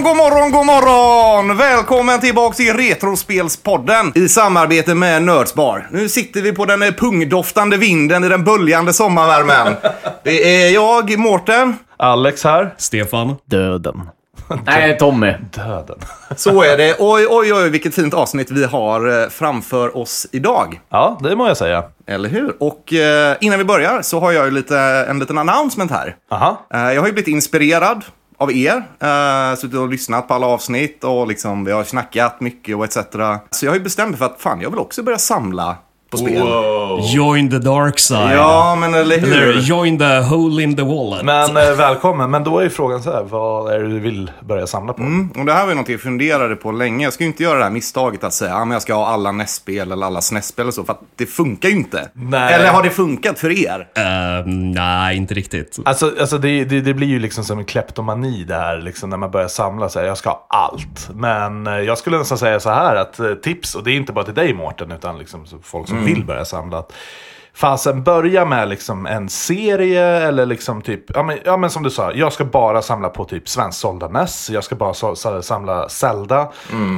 morgon, god morgon, god morgon! Välkommen tillbaks till Retrospelspodden i samarbete med Nördsbar. Nu sitter vi på den eh, pungdoftande vinden i den böljande sommarvärmen. Det är jag, Mårten. Alex här. Stefan. Döden. Nej, Tommy. Döden. Så är det. Oj, oj, oj, vilket fint avsnitt vi har eh, framför oss idag. Ja, det må jag säga. Eller hur? Och eh, innan vi börjar så har jag ju lite, en liten announcement här. Aha. Eh, jag har ju blivit inspirerad av er. Uh, suttit och lyssnat på alla avsnitt och liksom, vi har snackat mycket och etc. Så jag har ju bestämt mig för att fan, jag vill också börja samla på spel. Join the dark side. Ja, men eller hur? Eller join the hole in the wallet. Men eh, välkommen. Men då är ju frågan så här, vad är det du vill börja samla på? Mm, och det här var ju något jag funderade på länge. Jag ska ju inte göra det här misstaget att säga att ah, jag ska ha alla NES-spel eller alla SNES-spel och så, för att det funkar ju inte. Nej. Eller har det funkat för er? Eh, nej, inte riktigt. Alltså, alltså det, det, det blir ju liksom som en kleptomani det här, liksom när man börjar samla sig. Jag ska ha allt. Men eh, jag skulle nästan säga så här att eh, tips, och det är inte bara till dig Mårten, utan liksom så folk som vill börja samla. Att, Fasen, börja med liksom en serie eller liksom typ, ja men, ja men som du sa, jag ska bara samla på typ svensksålda NES, jag ska bara så, så, samla Zelda.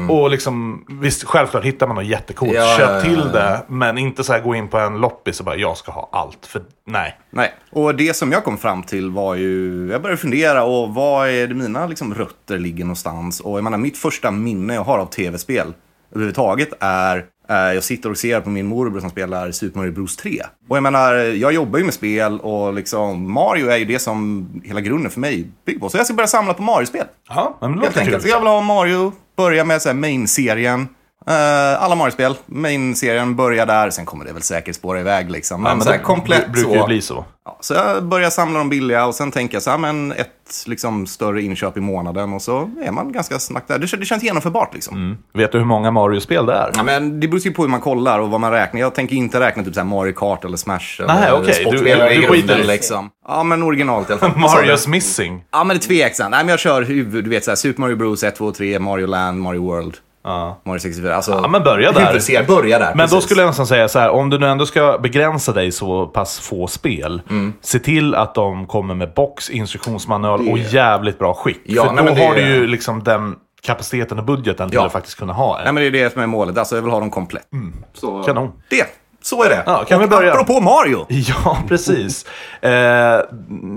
Och liksom, visst, självklart hittar man något jättecoolt, Ja, köp ja, ja, till det. Men inte så här gå in på en loppis och bara, jag ska ha allt. För nej. Nej. Och det som jag kom fram till var ju, jag började fundera, och vad är det mina liksom, rötter ligger någonstans? Och jag menar, mitt första minne jag har av tv-spel överhuvudtaget är jag sitter och ser på min morbror som spelar Super Mario Bros 3. Och jag menar, jag jobbar ju med spel och liksom Mario är ju det som hela grunden för mig bygger på. Så jag ska börja samla på Mario-spel. Ja, men det Helt låter enkelt. Så kul. jag vill ha Mario, börja med så här main-serien. Eh, alla Mario-spel, main-serien börjar där, sen kommer det väl säkert spåra iväg liksom. Men, Ja, men så här det komplett bru- brukar så. bli så. Ja, så jag börjar samla de billiga och sen tänker jag så här, men ett liksom, större inköp i månaden och så är man ganska snabbt där. Det, det känns genomförbart liksom. Vet du hur många Mario-spel det är? Ja, men det beror ju på hur man kollar och vad man räknar. Jag tänker inte räkna typ så här Mario Kart eller Smash. Nej, eller sportspel Du- du skiter grunden, liksom. Ja, men originalt i alla fall. Du? Marios Missing. Ja, men det är tveksamt. Nej, men jag kör huvud, du vet så här, Super Mario Bros 1, 2, 3, Mario Land, Mario World, Ja. Mario 64. Alltså, Ja, men börja där. huvudserie, börja där. Men då precis. skulle jag nästan säga så här, om du nu ändå ska begränsa dig så pass få spel, Mm. se till att de kommer med box, instruktionsmanual och Det- jävligt bra skick. Ja, För nej, då det- har du ju liksom den kapaciteten och budgeten till Ja. att faktiskt kunna ha Nej, en. men det är det som är målet. Alltså, jag vill ha dem komplett. Så... Kanon. Det. Så är det. Ja, kan och vi börja? apropå Mario. Ja, precis. Eh,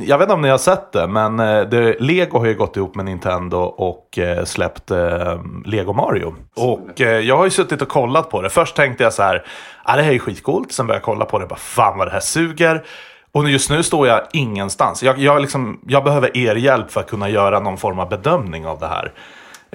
jag vet inte om ni har sett det, men eh, det, Lego har ju gått ihop med Nintendo och eh, släppt eh, Lego Mario. Och eh, jag har ju suttit och kollat på det. Först tänkte jag så här, ah, det här är skitcoolt. Sen började jag kolla på det, bara fan vad det här suger. Och just nu står jag ingenstans. Jag, jag, liksom, jag behöver er hjälp för att kunna göra någon form av bedömning av det här.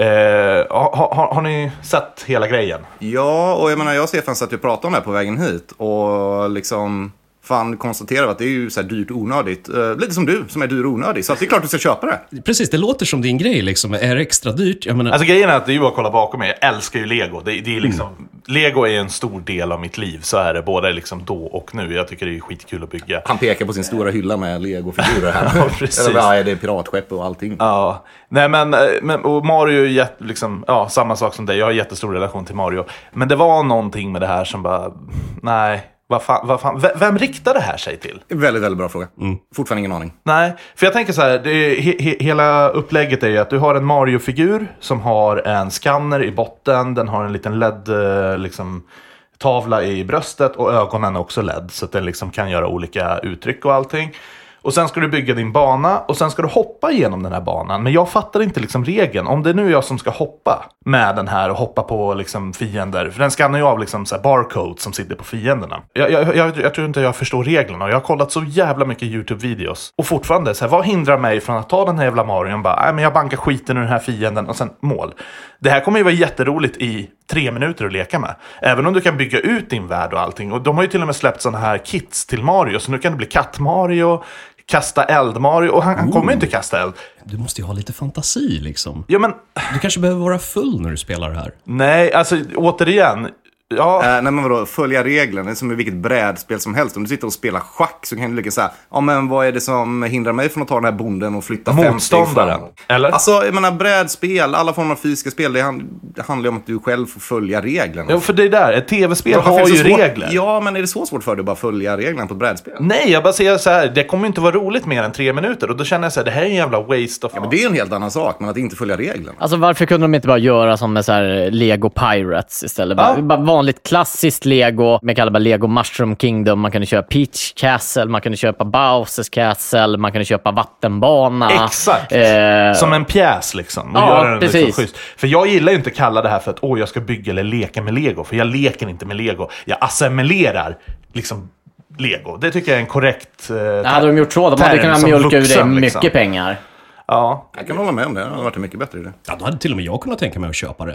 Eh, har, har, har ni sett hela grejen? Ja, och jag menar, jag och Stefan satt ju och pratade om det här på vägen hit. Och liksom, fan konstaterar att det är ju så här dyrt och onödigt. Eh, lite som du, som är dyr och onödig. Så att det är klart du ska köpa det. Precis, det låter som din grej liksom. Är det extra dyrt? Jag menar, Alltså grejen är att det är ju bara att kolla bakom mig. Jag älskar ju Lego. Det, det är liksom, Lego är en stor del av mitt liv. Så är det både liksom då och nu. Jag tycker det är skitkul att bygga. Han pekar på sin stora hylla med legofigurer här. Ja, precis. Eller ja, det är piratskepp och allting. Ja, nej men, eh, men och Mario är ju jätte, liksom, ja, samma sak som dig. Jag har jättestor relation till Mario. Men det var någonting med det här som bara, nej, vad fan, vad fan, vem, riktar det här sig till? Väldigt, väldigt bra fråga. Fortfarande ingen aning. Nej, för jag tänker så här, är, he, he, hela upplägget är ju att du har en Mario-figur som har en skanner i botten, den har en liten LED, eh, liksom, tavla i bröstet och ögonen är också LED, så att den liksom kan göra olika uttryck och allting. Och sen ska du bygga din bana och sen ska du hoppa igenom den här banan. Men jag fattar inte liksom regeln. Om det nu är jag som ska hoppa med den här och hoppa på liksom fiender. För den skannar ju av liksom så här barcode som sitter på fienderna. Jag, jag, jag, jag tror inte jag förstår reglerna. Och jag har kollat så jävla mycket YouTube-videos. Och fortfarande, så här, vad hindrar mig från att ta den här jävla Marion och bara, nej men jag bankar skiten ur den här fienden och sen mål. Det här kommer ju vara jätteroligt i tre minuter att leka med. Även om du kan bygga ut din värld och allting. Och de har ju till och med släppt sådana här kits till Mario. Så nu kan det bli katt-Mario, kasta eld-Mario. Och han, han kommer inte kasta eld. du måste ju ha lite fantasi liksom. Ja men, Du kanske behöver vara full när du spelar det här. nej, alltså återigen. Ja, Eh, nej men vadå, följa reglerna. Det är som i vilket brädspel som helst. Om du sitter och spelar schack så kan du lika säga, ja men vad är det som hindrar mig från att ta den här bonden och flytta motståndaren. Eller? Alltså, jag menar brädspel, alla former av fysiska spel, det, hand, det handlar ju om att du själv får följa reglerna. ja, för det där, ett tv-spel är har ju svårt- regler. Ja, men är det så svårt för dig att bara följa reglerna på ett brädspel? Nej, jag bara säger så här, det kommer inte vara roligt mer än tre minuter. Och då känner jag så här, det här är en jävla waste of... Ja, men det är en helt annan sak, men att inte följa reglerna. Alltså varför kunde de inte bara göra som med så här Lego Pirates istället? Ja. Bara, bara vanligt klassiskt Lego. Man kallar det Lego Mushroom Kingdom. Man kunde köpa Peach Castle, man kunde köpa Bowsers Castle, man kunde köpa vattenbana. Exakt. Eh, Som en pjäs liksom. Och Ja, göra den liksom precis. schysst. För jag gillar ju inte att kalla det här för att åh, jag ska bygga eller leka med lego. För jag leker inte med lego. Jag assimilerar liksom lego. Det tycker jag är en korrekt... Eh, hade de gjort så, de hade kunnat mjölka ur dig mycket liksom. pengar. Ja. Jag kan hålla med om det, det hade varit mycket bättre idé. Ja, då hade till och med jag kunnat tänka mig att köpa det.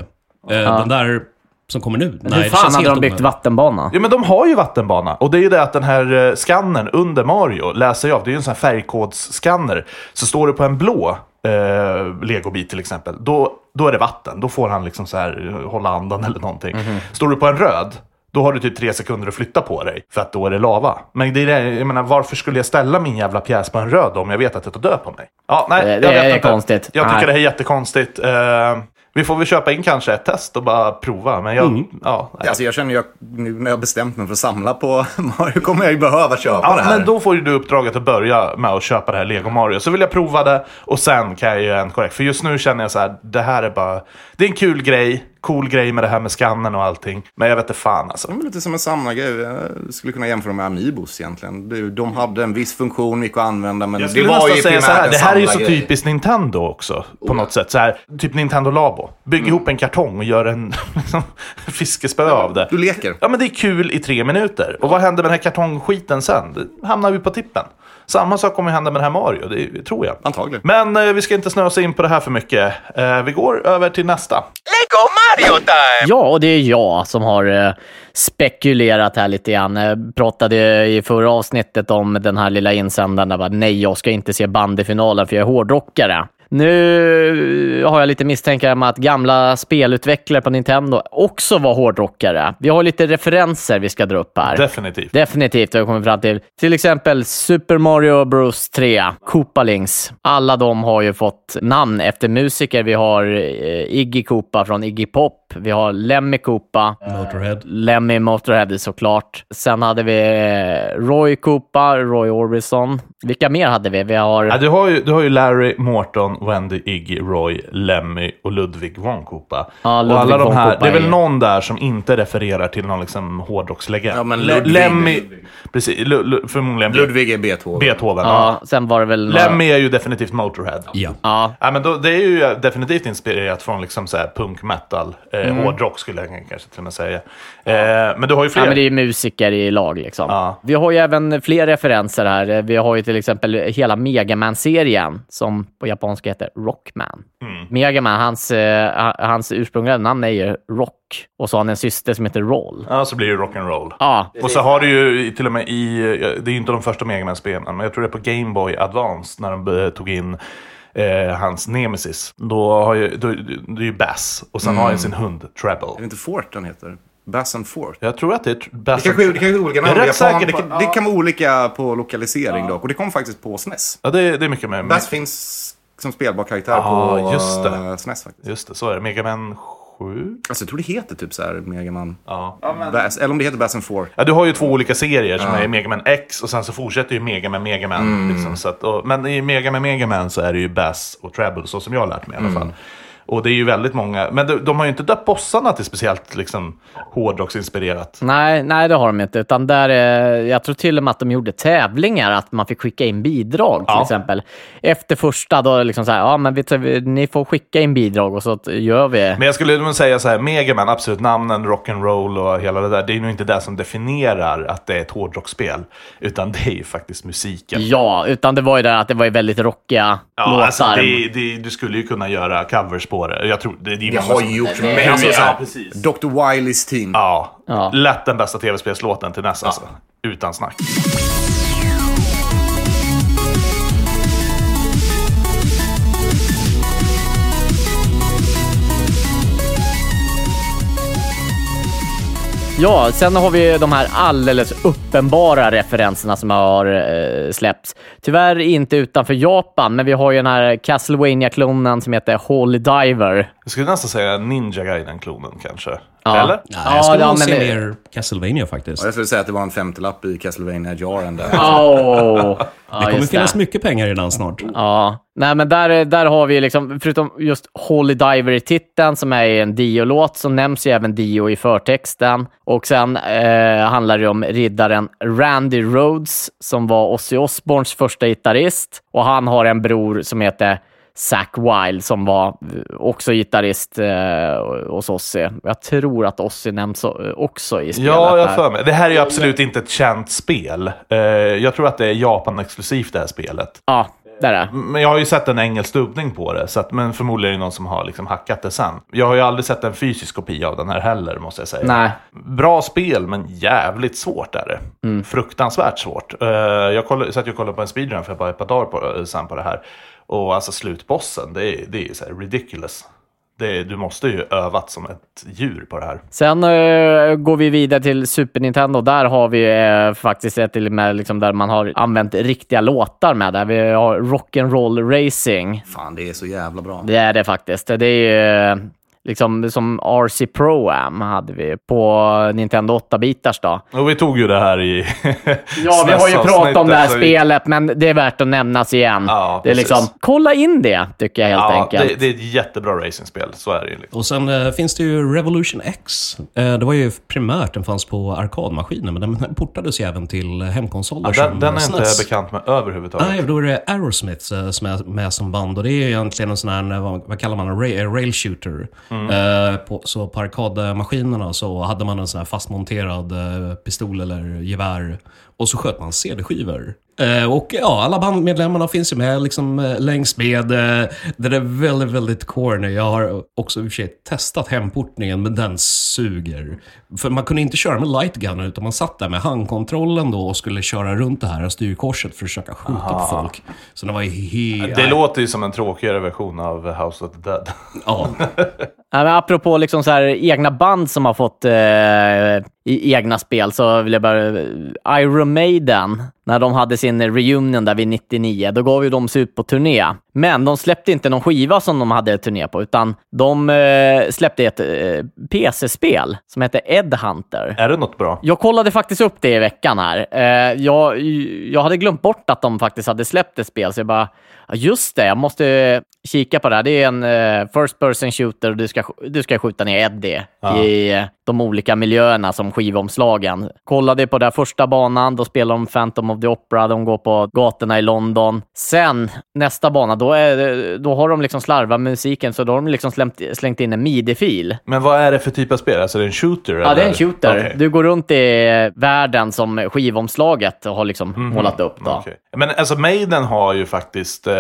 Eh, Den där som kommer nu, Men nej, hur det fan hade de byggt onödigt. vattenbana? ja, men de har ju vattenbana. Och det är ju det att den här eh, skannern under Mario läser jag av. Det är ju en sån här färgkodsskanner. Så står det på en blå eh, legobit till exempel, då, då är det vatten. Då får han liksom så här eh, hålla andan eller någonting. Står du på en röd, då har du typ tre sekunder att flytta på dig, för att då är det lava. Men det är det, jag menar, varför skulle jag ställa min jävla pjäs på en röd om jag vet att jag tar död på mig? Ja, nej, Det- jag det vet är inte. konstigt. Jag tycker Nej. det är jättekonstigt. Eh, vi får väl köpa in kanske ett test och bara prova. Men jag, ja, nej. Alltså jag känner att nu när jag bestämt mig för att samla på Mario kommer jag ju behöva köpa Ja, det här. men då får ju du uppdraget att börja med att köpa det här Lego Mario. Så vill jag prova det och sen kan jag göra en korrekt. För just nu känner jag så här, det här är bara... Det är en kul grej, cool grej med det här med skannen och allting. Men jag vet inte fan alltså. Det är lite som en samlargrej. Jag skulle kunna jämföra med Amiibos egentligen. De hade en viss funktion, gick att använda, men Jag det skulle var ju säga så här, en det här är ju så typiskt Nintendo också. På något sätt. Så här, typ Nintendo Labo. Bygg ihop en kartong och gör en liksom, fiskespö av det. Du leker. Ja, men det är kul i tre minuter. Och vad händer med den här kartongskiten sen? Hamnar vi på tippen. Samma sak kommer hända med det här Mario, det tror jag. Antagligen. Men eh, vi ska inte snöa oss in på det här för mycket. Eh, vi går över till nästa. Ja, och det är jag som har eh, spekulerat här lite grann. Jag pratade i förra avsnittet om den här lilla insändaren där bara, nej, jag ska inte se bandyfinalen för jag är hårdrockare. Nu har jag lite misstankar om att gamla spelutvecklare på Nintendo också var hårdrockare. Vi har lite referenser vi ska dra upp här. Definitivt. Definitivt har jag kommit fram till. Till exempel Super Mario Bros 3, Koopalings. Alla de har ju fått namn efter musiker. Vi har eh, Iggy Koopa från Iggy Pop. Vi har Lemmy Koopa. Motorhead. Lemmy Motorhead såklart. Sen hade vi Roy Koopa, Roy Orbison. Vilka mer hade vi? Vi har... Ja, du, har ju, du har ju Larry, Morton, Wendy, Iggy, Roy, Lemmy och Ludwig von Koopa. Ja, och Ludwig alla de här, det är väl någon där som inte refererar till någon liksom hårdrockslegend. Ja, men Ludwig- Lemmy, precis, förmodligen Ludwig är Beethoven. Beethoven. Ja. Ja, sen var det väl... några- Lemmy är ju definitivt Motorhead. Ja. Ja, Ja, men då, det är ju definitivt inspirerat från liksom så här punk metal, eh, hårdrock skulle jag kanske till och med säga. Eh, men du har ju fler. Ja, men det är musiker i lag. Liksom. Ja. Vi har ju även fler referenser här. Vi har ju till exempel hela Megaman-serien som på japanska heter Rockman. Mm. Megaman, hans, eh, hans ursprungliga namn är ju Rock och så har han en syster som heter Roll. Ja, så blir det rock'n'roll. Ja, Och så har du ju till och med i, det är ju inte de första Mega Man-spelen, men jag tror det är på Game Boy Advance när de eh, tog in eh, hans Nemesis. Då har ju, då, det är ju Bass och sen har han sin hund Treble. Är det inte Fort den heter? Bass and Fort. Jag tror att det är Bass. Det kanske, det kanske är olika namn. rätt Japan- säker det, kan, det kan vara olika på lokalisering dock. Och det kom faktiskt på SNES. Ja, det, det är mycket med. Bass finns som spelbar karaktär Ja, på just det. eh, SNES faktiskt. Just det, så är det. Mega Man 7? Alltså jag tror det heter typ så här Megaman. Ja. Bass, eller om det heter Bass and Fort. Ja, du har ju två olika serier som är Mega Man X och sen så fortsätter ju Mega Man Mega Man. Liksom, så att, och, men i Mega Man Mega Man så är det ju Bass och Treble, så som jag har lärt mig i alla fall. Och det är ju väldigt många, men de, de har ju inte döpt bossarna till speciellt liksom, hårdrocksinspirerat. nej, nej, det har de inte. Utan där, jag tror till och med att de gjorde tävlingar, att man fick skicka in bidrag till Ja. exempel. Efter första, då det liksom så här, ja men tar, vi- ni får skicka in bidrag och så gör vi. Men jag skulle nog säga så här, Mega Man, absolut namnen, rock'n'roll och hela det där, det är nog inte det som definierar att det är ett hårdrocksspel. Utan det är ju faktiskt musiken. Ja, utan det var ju där att det var ju väldigt rockiga Ja, låtar. alltså det, det, du skulle ju kunna göra covers på det. Jag tror, det, det, är Det har ju gjorts det- med. Alltså, ja, precis. Dr. Wileys team. Ja, Ja. lätt den bästa tv-spelslåten till nästa. Alltså. Utan snack. Ja, sen har vi de här alldeles uppenbara referenserna som har eh, släppts. Tyvärr inte utanför Japan, men vi har ju den här Castlevania-klonen som heter Holy Diver. Jag skulle nästan säga Ninja Gaiden-klonen kanske. Ja. Eller? Nej, jag skulle ja, nog men se det- mer Castlevania faktiskt. Jag skulle säga att det var en femtelapp i Castlevania-jaren där. Oh. Ja, det kommer finnas mycket pengar den snart. Ja, nej men där, där har vi liksom, förutom just Holy Diver i titeln som är en Dio-låt, så nämns ju även Dio i förtexten. Och sen eh, handlar det om riddaren Randy Rhodes som var Ozzy Osbournes första gitarrist. Och han har en bror som heter Zack Wild som var eh, också gitarrist eh, hos Ozzy. Jag tror att Ozzy nämns också i spelet. Ja, jag för mig. Det här är ju absolut inte ett känt spel. Eh, jag tror att det är Japan-exklusivt det här spelet. Ja, där är det. Men jag har ju sett en engelsk dubbning på det, så att, men förmodligen är det någon som har liksom hackat det sen. Jag har ju aldrig sett en fysisk kopia av den här heller, måste jag säga. Nej. Bra spel, men jävligt svårt är det. Mm. Fruktansvärt svårt. Eh, jag koll- satt ju och kollade på en speedrun för bara ett par dagar på, sen på det här. Och alltså slutbossen, det är, det är så här ridiculous. Det du måste ju övat som ett djur på det här. Sen eh, går vi vidare till Super Nintendo. Där har vi eh, faktiskt ett med liksom där man har använt riktiga låtar med. Där vi har Rock'n'Roll Racing. Fan, det är så jävla bra. Det är det faktiskt. Det är ju eh, liksom som RC Pro-Am hade vi på Nintendo 8-bitars då. Och vi tog ju det här i Ja, vi har ju pratat om det här spelet, men det är värt att nämnas igen. Ja, det är precis. liksom, kolla in det, tycker jag helt Ja, enkelt. det, det är ett jättebra racingspel. Så är det ju. Liksom. Och sen eh, finns det ju Revolution X. Eh, det var ju primärt, den fanns på arkadmaskiner, men den portades ju även till hemkonsoler Ja, den, som den är inte SNES. jag bekant med överhuvudtaget. Nej, då är det Aerosmith eh, som är med som band och det är egentligen en sån här, vad, vad kallar man det, Ra- rail shooter. Eh, på, så på arkadmaskinerna så hade man en sån här fastmonterad eh, pistol eller gevär och så sköt man CD-skivor. Eh, och ja, alla bandmedlemmarna finns ju med liksom längs med. Det är väldigt, väldigt corny. Jag har också i och för sig testat hemportningen, men den suger. För man kunde inte köra med lightgun utan man satt där med handkontrollen då och skulle köra runt det här styrkorset för att försöka skjuta på folk. Så det var helt... Det låter ju som en tråkigare version av House of the Dead. Ja. Ja, men apropå liksom så här, egna band som har fått eh, egna spel så vill jag bara... Eh, Iron Maiden, när de hade sin reunion där vid 99, då gav ju de sig ut på turné. Men de släppte inte någon skiva som de hade turné på, utan de eh, släppte ett eh, PC-spel som heter Ed Hunter. är det något bra? Jag kollade faktiskt upp det i veckan här. Eh, jag, jag hade glömt bort att de faktiskt hade släppt ett spel, så jag bara, ja, just det, jag måste kika på det här. Det är en eh, first person shooter och du ska, sk- du ska skjuta ner Eddie i eh, de olika miljöerna som skivomslagen. Kollade på den första banan, då spelar de Phantom of the Opera, de går på gatorna i London. Sen, nästa bana, då, är, då har de liksom slarvat med musiken, så då har de liksom slängt, slängt in en midi-fil. Men vad är det för typ av spel? Alltså är det en shooter? Ja, det är en shooter. Okej. Du går runt i världen som skivomslaget har liksom målat upp. Då. Okej. Men alltså Maiden har ju faktiskt eh,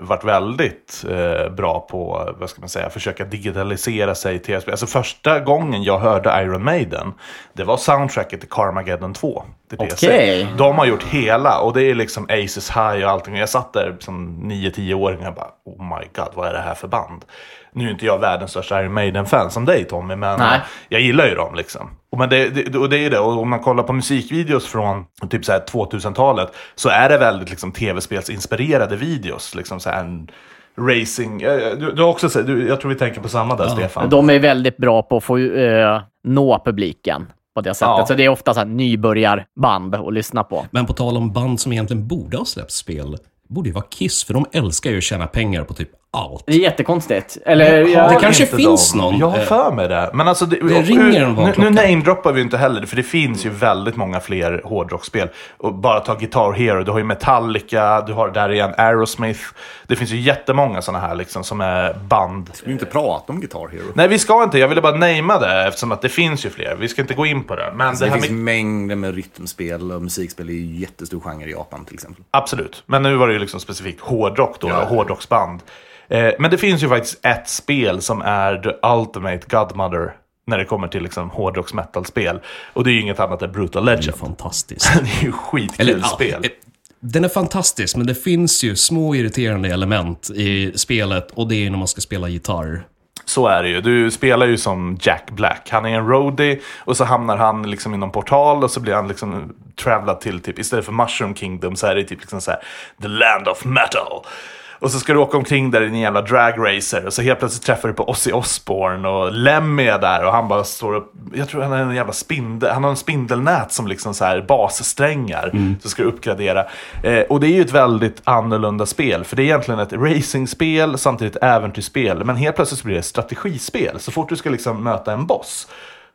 varit väldigt eh, bra på, vad ska man säga, försöka digitalisera sig till Alltså första gången jag hörde Iron Maiden, det var soundtracket till Carmageddon 2. Till PC. Okej. De har gjort hela och det är liksom Aces High och allting. Jag satt där som 9-10-åring och bara, oh my god, vad är det här för band? Nu är inte jag världens största Iron Maiden-fan som dig Tommy, men Nej. jag gillar ju dem liksom. Och, men det, det, och det är det, och om man kollar på musikvideos från typ så här 2000-talet så är det väldigt liksom tv-spelsinspirerade videos. Liksom så en racing. eh, Du, du har också du, jag tror vi tänker på samma där Stefan. De är väldigt bra på att få eh, nå publiken på det sättet. Ja. Så det är ofta så här nybörjarband att lyssna på. Men på tal om band som egentligen borde ha släppt spel, borde ju vara Kiss, för de älskar ju att tjäna pengar på typ allt. Det är jättekonstigt. Eller, jag, det kanske finns dem? någon, Jag har för mig det. Men alltså, det, det ringer en nu, nu namedroppar vi inte heller, för det finns ju väldigt många fler hårdrocksspel. Och bara ta Guitar Hero, du har ju Metallica, du har där igen Aerosmith. Det finns ju jättemånga sådana här liksom som är band. Ska vi inte prata om Guitar Hero? Nej, vi ska inte. Jag ville bara namea det eftersom att det finns ju fler. Vi ska inte gå in på det. Men det, Det här finns med... mängder med rytmspel och musikspel. Det är ju jättestor genre i Japan till exempel. Absolut. Men nu var det ju liksom specifikt hårdrock då, Ja. och hårdrocksband. Eh, men det finns ju faktiskt ett spel som är the ultimate godmother när det kommer till liksom hårdrocks metal-spel. Och det är ju inget annat än Brutal Det är Legend. fantastiskt. Det är ju skitkul ja, spel. eh, Den är fantastisk, men det finns ju små irriterande element i spelet och det är när man ska spela gitarr. Så är det ju. Du spelar ju som Jack Black. Han är en roadie och så hamnar han liksom i någon portal och så blir han liksom travlad till typ, istället för Mushroom Kingdom så är det typ liksom så här, The Land of Metal. Och så ska du åka omkring där i en jävla dragracer och så helt plötsligt träffar du på Ozzy Osbourne och Lemmy är där och han bara står upp. Jag tror han har en jävla spindel, han har en spindelnät som liksom så här bassträngar. Så ska du uppgradera. Eh, och det är ju ett väldigt annorlunda spel. För det är egentligen ett racingspel, samtidigt ett äventyrsspel. Men helt plötsligt så blir det ett strategispel. Så fort du ska liksom möta en boss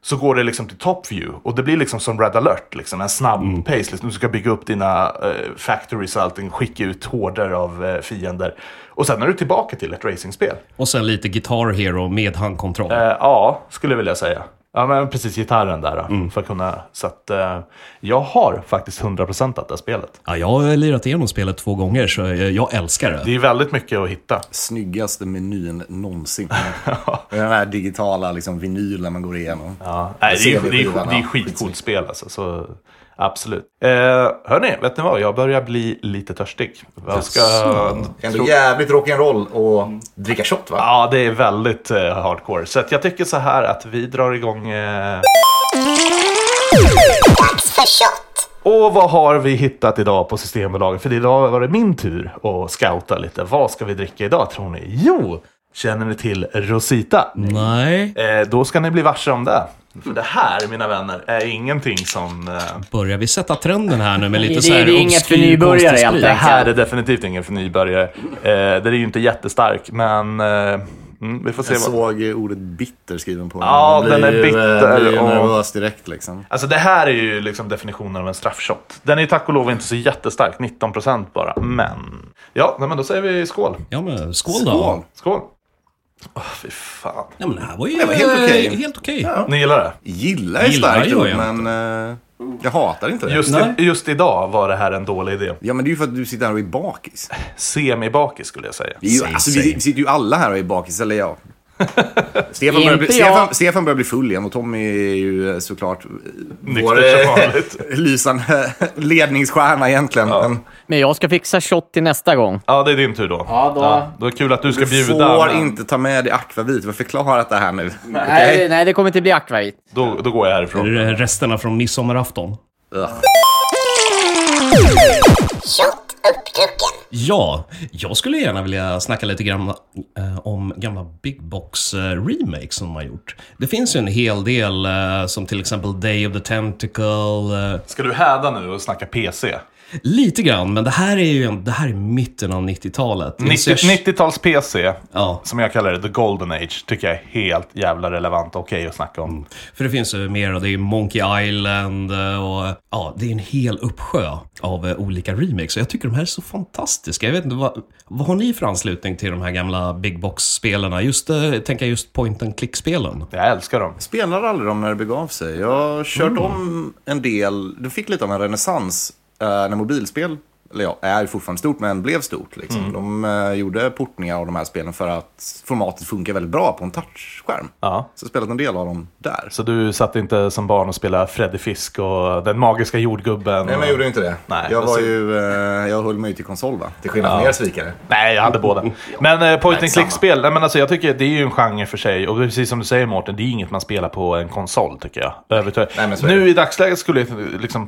så går det liksom till top view. Och det blir liksom som Red alert, liksom, en snabb pace. Liksom. Du ska bygga upp dina eh, factories och allting, skicka ut horder av eh, fiender. Och sen är du tillbaka till ett racingspel. Och sen lite Guitar Hero med handkontroll. Eh, ja, skulle jag vilja säga. Ja, men precis gitarren där. då, För att kunna, så att, eh, jag har faktiskt 100% av det spelet. Ja, jag har lirat igenom spelet två gånger, så jag, jag älskar det. Det är väldigt mycket att hitta. Snyggaste menyn någonsin. Den här digitala liksom, vinylen man går igenom. Ja, nej, det, är, det, är, det är skitcoolt spel alltså. Så, absolut. Eh, hörni, vet ni vad? Jag börjar bli lite törstig. Jag ska... Ändå jävligt rock'n'roll och dricka shot va? Ja, det är väldigt eh, hardcore. Så att jag tycker så här att vi drar igång... Eh... Och vad har vi hittat idag på Systembolaget? För idag var det min tur att scouta lite. Vad ska vi dricka idag tror ni? Jo! Känner ni till Rosita? Nej. Eh, då ska ni bli varse om det. För det här, mina vänner, är ingenting som... Eh, Börjar vi sätta trenden här nu med lite Det- så här det är inget för nybörjare, helt det här är definitivt ingen för nybörjare. Eh, det är ju inte jättestark, men eh, mm, vi får se Jag vad... såg ordet bitter skriven på Ja, Man den är ju, eh, bitter blir ju och- nervös direkt liksom. Alltså det här är ju liksom definitionen av en straffshot. Den är ju tack och lov inte så jättestark, 19% bara. Men... Ja, men då säger vi skål. Ja, men skål då. Skål. Skål! Åh, fy fan. Ja, men det här var ju Det var helt okej. eh, helt okej. Ni gillar det? Gillar är Gillar starkt jag men eh, jag hatar inte det. Just, i, just idag var det här en dålig idé. Ja, men det är ju för att du sitter här och är bakis. Semi-bakis skulle jag säga. Vi, alltså, vi, vi sitter ju alla här och är bakis, eller jag. Stefan börjar, bli. Stefan, Stefan börjar bli full igen och Tommy är ju eh, såklart eh, vår eh, lysande ledningsstjärna egentligen. Men Men jag ska fixa shot till nästa gång. Ja, det är din tur då. Ja, då- då är det kul att du ska du bjuda. får men inte ta med dig akvavit. Vi har förklarat det här nu. Nej, Okej? nej, det kommer inte bli akvavit. Då, då går jag härifrån. Resterna från midsommarafton. Ugh. Ja, jag skulle gärna vilja snacka lite grann eh, om gamla Big Box-remakes eh, som de har gjort. Det finns ju en hel del, eh, som till exempel Day of the Tentacle. Ska du häda nu och snacka PC? Lite grann, men det här är ju en, det här är mitten av 90-talet. 90 Jag- 90-tals PC, Ja. som jag kallar det, the golden age, tycker jag är helt jävla relevant och okej att snacka om. För det finns ju mer, och det är Monkey Island och ja, det är en hel uppsjö av eh, olika remakes. Och jag tycker de här är så fantastiska. Jag vet inte, vad, vad har ni för anslutning till de här gamla Big Box-spelarna? Just, eh, tänker jag just point and click-spelen. Jag älskar dem. Spelade aldrig dem när det begav sig. Jag har kört om en del. Du fick lite av en renässans när mobilspel, eller ja, är fortfarande stort, men blev stort. Liksom. De eh, gjorde portningar av de här spelen för att formatet funkar väldigt bra på en touchskärm. Ja. Så spelat en del av dem där. Så du satt inte som barn och spelade Freddy Fisk och den magiska jordgubben? Nej, men jag gjorde inte det. Nej, jag, var synd. ju, eh, jag höll mig ju till konsol, va? Till skillnad från er svikare. Nej, jag hade båda. Men eh, point and click-spel, men alltså, jag tycker det är ju en genre för sig. Och precis som du säger Mårten, det är inget man spelar på en konsol tycker jag. Nej, så Nu i dagsläget skulle jag liksom eh,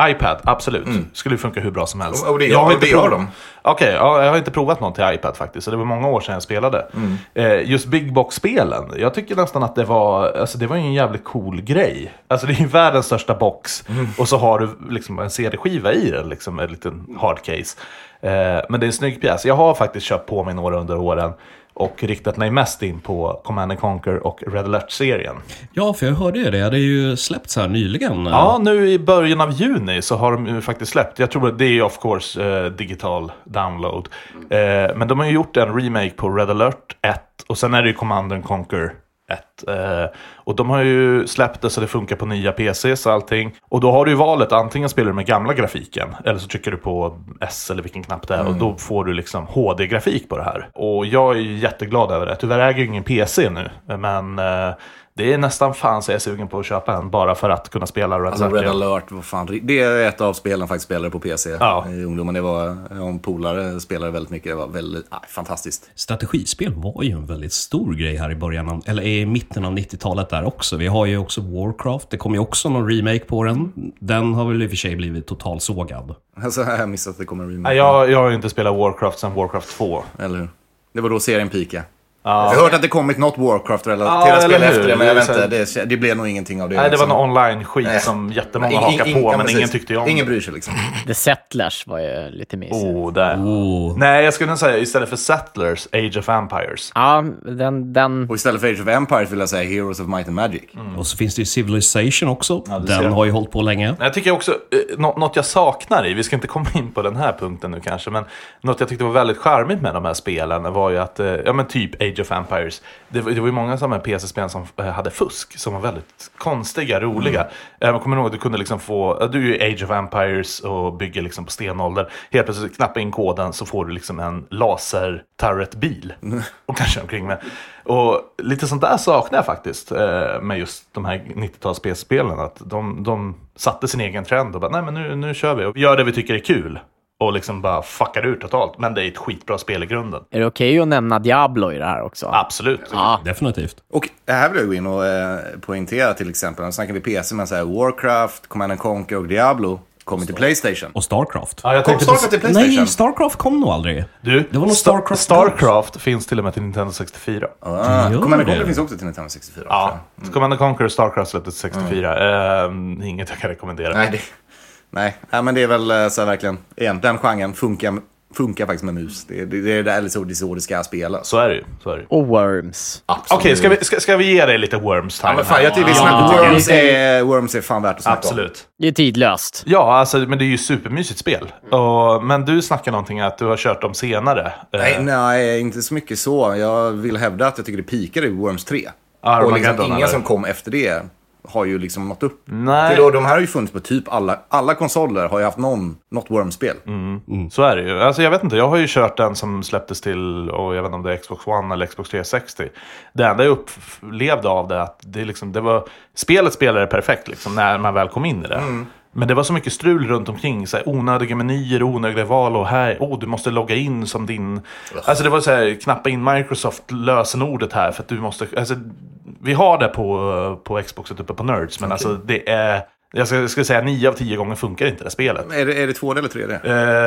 iPad, absolut. Skulle funka hur bra som helst. Och- det- jag har inte provat- de. Okej, ja, jag har inte provat någon till iPad faktiskt. Så det var många år sedan jag spelade. Mm. Eh, just Big Box-spelen, jag tycker nästan att det var, alltså det var ju en jävligt cool grej. Alltså det är ju världens största box. Mm. Och så har du liksom en CD-skiva i den, liksom en liten hardcase. Eh, men det är en snygg pjäs. Jag har faktiskt köpt på mig några under åren. Och riktat mig mest in på Command and Conquer och Red Alert-serien. Ja, för jag hörde ju det. Det är ju släppts här nyligen. Ja, nu i början av juni så har de ju faktiskt släppt. Jag tror att det är of course eh, digital download. Eh, men de har ju gjort en remake på Red Alert 1 och sen är det ju Command and Conquer 1. Eh, och de har ju släppt det så det funkar på nya PCs och allting. Och då har du ju valet, antingen spelar du med gamla grafiken eller så trycker du på S eller vilken knapp det är och då får du liksom HD-grafik på det här. Och jag är ju jätteglad över det. Tyvärr äger jag ingen PC nu, men eh, Det är nästan fan så jag är sugen på att köpa en bara för att kunna spela Red Alltså Alert. Red Alert, vad fan. Det är ett av spelen faktiskt spelade på PC Ja. i ungdomen. Det var, en polare spelade väldigt mycket. Det var väldigt, ah, fantastiskt. Strategispel var ju en väldigt stor grej här i början, av, eller i mitten av 90-talet där också. Vi har ju också Warcraft, det kom ju också någon remake på den. Den har väl i och för sig blivit totalsågad. Alltså, jag har missat att det kommer en remake. Jag, jag har ju inte spelat Warcraft sedan Warcraft 2. Eller hur? Det var då serien peakade. Ja. Jag har hört att det kommit något Warcraft-relaterat Ja, spel eller hur? efter det, men jag vet inte. Det, det blev nog ingenting av det. Nej, det var liksom. någon online-skit Nej. som jättemånga hakade på, ja, men precis. ingen tyckte ju om Ingen det. bryr sig liksom. The Settlers var ju lite mysigt. Oh, där. Oh. Nej, jag skulle säga istället för Settlers, Age of Empires. Ja, den... den Och istället för Age of Empires vill jag säga Heroes of Might and Magic. Och så finns det ju Civilization också. du den har ju hållit på länge. Jag tycker också, eh, nå- något jag saknar i, vi ska inte komma in på den här punkten nu kanske, men något jag tyckte var väldigt charmigt med de här spelen var ju att, eh, ja men typ Age of Empires, det, var- det var ju många sådana här PC-spel som eh, hade fusk, som var väldigt konstiga, roliga. Eh, Man kommer ihåg att du kunde liksom få, du är ju Age of Empires och bygger liksom på stenålder, helt plötsligt knappa in koden så får du liksom en laser turret bil och kanske omkring med. Och lite sånt där saknar jag faktiskt eh, med just de här 90-tals PC-spelen. Att de, de satte sin egen trend och bara, nej men nu, nu kör vi. Och vi gör det vi tycker är kul. Och liksom bara fuckar ur totalt. Men det är ett skitbra spel i grunden. är det okej att nämna Diablo i det här också? Absolut. Ja. Definitivt. Och här vill jag gå in och eh, poängtera till exempel, nu snackar vi PC, men så här, Warcraft, Command and Conquer och Diablo kommer till Playstation. Och Starcraft. Ja, jag Kom Starcraft till Playstation? Nej, Starcraft kom nog aldrig. Du, Det var nog Sta- Starcraft Starcraft finns till och med till Nintendo 64. Ah, Command? Conquer finns också till Nintendo 64. Ja, jag. Command and Conquer och Starcraft släpptes 64. Eh, inget jag kan rekommendera. Nej, det, nej. nej, men det är väl eh, så här verkligen, igen, den genren funkar, funkar faktiskt med mus. Det, det, det är där- så, det är så det ska spelas. Så är det ju. Så är det. Och Worms. Absolut. Okej, ska, vi, ska, ska vi ge dig lite Worms time? Ja, men fan, jag tycker vi Ja, ja, Worms, är, Worms är fan värt att snacka om. Absolut. Det är tidlöst. Ja, alltså, men det är ju supermysigt spel. Och, men du snackar någonting att du har kört dem senare. Eh, Nej, nej, inte så mycket så. Jag vill hävda att jag tycker det pikade i Worms 3. Armageddon, och liksom inga eller? som kom efter det har ju liksom nått upp. Nej. Och de här har ju funnits på typ alla, alla konsoler har ju haft någon, något Worms-spel. Så är det ju. Alltså, jag vet inte, jag har ju kört den som släpptes till, och jag vet inte om det är Xbox One eller Xbox 360. Det enda jag upplevde av det, att det, liksom, det var, spelet spelade perfekt liksom, när man väl kom in i det. Men det var så mycket strul runt omkring, så här, onödiga menyer, onödiga val och här, oh, du måste logga in som din... Alltså det var så här, knappa in Microsoft lösenordet här för att du måste... Alltså, vi har det på, på Xboxet uppe på Nerds, men alltså det är... Jag skulle, skulle säga 9 av 10 gånger funkar inte det spelet. Är, det, är det 2D eller 3D?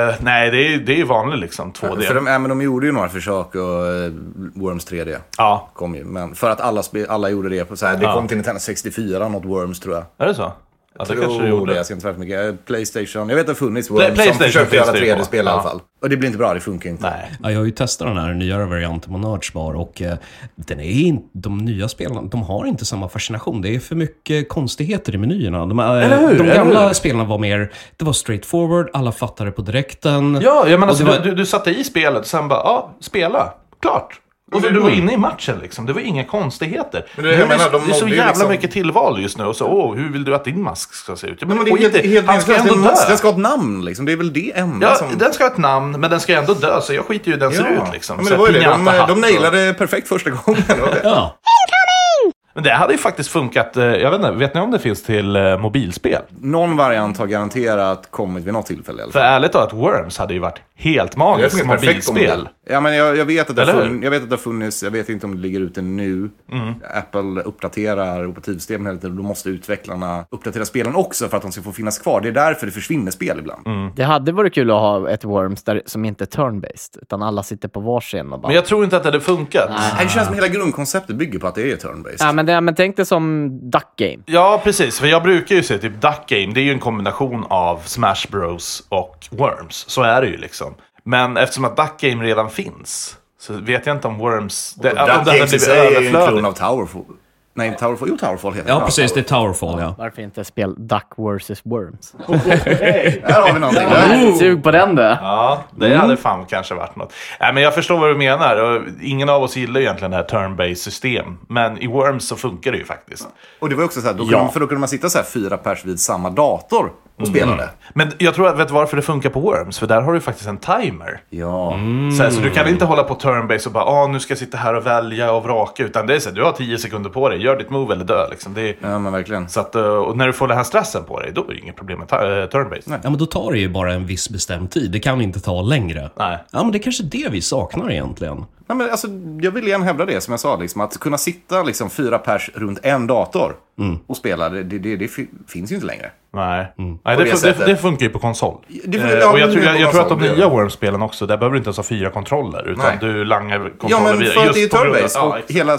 Eh, nej, det är, det är vanligt liksom, 2D. För de, ja, men de gjorde ju några försök och uh, Worms 3D Ja, kom ju. Men för att alla, alla gjorde det. På, så här, det kom till Nintendo 64, något Worms tror jag. är det så? Ja, det Tror kanske det gjorde. Jag ska inte säga för mycket. Eh, Playstation. Jag vet att det har funnits Play- Worms som försökte göra finns det ju på. 3D-spel i alla Ja. fall. Och det blir inte bra, det funkar inte. Nej. Ja, jag har ju testat den här nyare varianten på Nerds Bar och eh, den är in, de nya spelarna de har inte samma fascination. Det är för mycket konstigheter i menyerna. De, eh, Eller hur? de Eller gamla hur? spelarna var mer, det var straight forward, alla fattade på direkten. Ja, jag menar, alltså, var- du, du satte i spelet och sen bara, ja, spela. Klart. Och du, du var inne i matchen liksom. Det var inga konstigheter. Men det är- jag menar, de det är så jävla liksom- mycket tillval just nu. Och så, åh, hur vill du att din mask ska se ut? Ja, Men det är helt, han ska ändå dö. den ska ha ett namn liksom. Det är väl det enda Ja, som... den ska ha ett namn, men den ska ändå dö, så jag skiter ju hur den ser ut liksom. Ja, men Så det var ju det. De, de nailade perfekt första gången. Det var det. Ja. Men det hade ju faktiskt funkat, eh, jag vet inte, vet ni om det finns till eh, mobilspel? Någon variant har garanterat kommit vid något tillfälle För ärligt talat, Worms hade ju varit helt magiskt på mobilspel. mobil. Ja, men jag, jag, vet att det har Eller hur? funn, jag vet att det har funnits, jag vet inte om det ligger ute nu. Mm. Apple uppdaterar operativsystemen hela tiden. Då måste utvecklarna uppdatera spelen också för att de ska få finnas kvar. Det är därför det försvinner spel ibland. Mm. Det hade varit kul att ha ett Worms där, som inte är turn-based, utan alla sitter på varsin och bara... Men jag tror inte att det hade funkat. Nej, Det känns som hela grundkonceptet bygger på att det är turn-based. Ja, men, det, men tänk dig som Duck Game. Ja, precis. För jag brukar ju säga typ Duck Game, det är ju en kombination av Smash Bros och Worms. Så är det ju liksom. Men eftersom att Duck Game redan finns, så vet jag inte om Worms... Det, om det Duck i blivit sig är ju en klon av Towerfall. Nej, Towerfall. Jo, Towerfall heter ja, det. precis. Det är Towerfall, ja. Varför inte spel Duck vs. Worms? Där har vi någonting. Sug på den du! Ja, det hade fan kanske varit något. Nej, men jag förstår vad du menar. Och ingen av oss gillar ju egentligen det här turn-based system. Men i Worms så funkar det ju faktiskt. Och det var också så här, då kunde, Ja. man- för då kunde man sitta så här fyra pers vid samma dator och spelade. Men jag tror att, vet du varför det funkar på Worms? För där har du faktiskt en timer. Ja. Så, här, så du kan inte hålla på turn-base och bara ah, nu ska jag sitta här och välja och vraka. Utan det är så här, du har 10 sekunder på dig, gör ditt move eller dö. Liksom. Det är, ja, men verkligen. så att, eh, och när du får den här stressen på dig, då är det inget problem med ta- eh, turn-base. Ja, men då tar det ju bara en viss bestämd tid. Det kan inte ta längre. Nej. Ja, men det är kanske det vi saknar egentligen. Nej, men alltså, jag vill igen hävda det som jag sa, liksom, att kunna sitta liksom, fyra pers runt en dator och spela, det, det, det, det fi- finns ju inte längre. Nej, Nej På det, det det, funkar ju på konsol. Det- Eh, ja, och jag, tror, jag, jag tror att de nya. Worms-spelen också, där behöver du inte ens ha fyra kontroller. Utan Nej. du langar Ja, kontroller men via- för att det är av- turn-based ja, och exakt. hela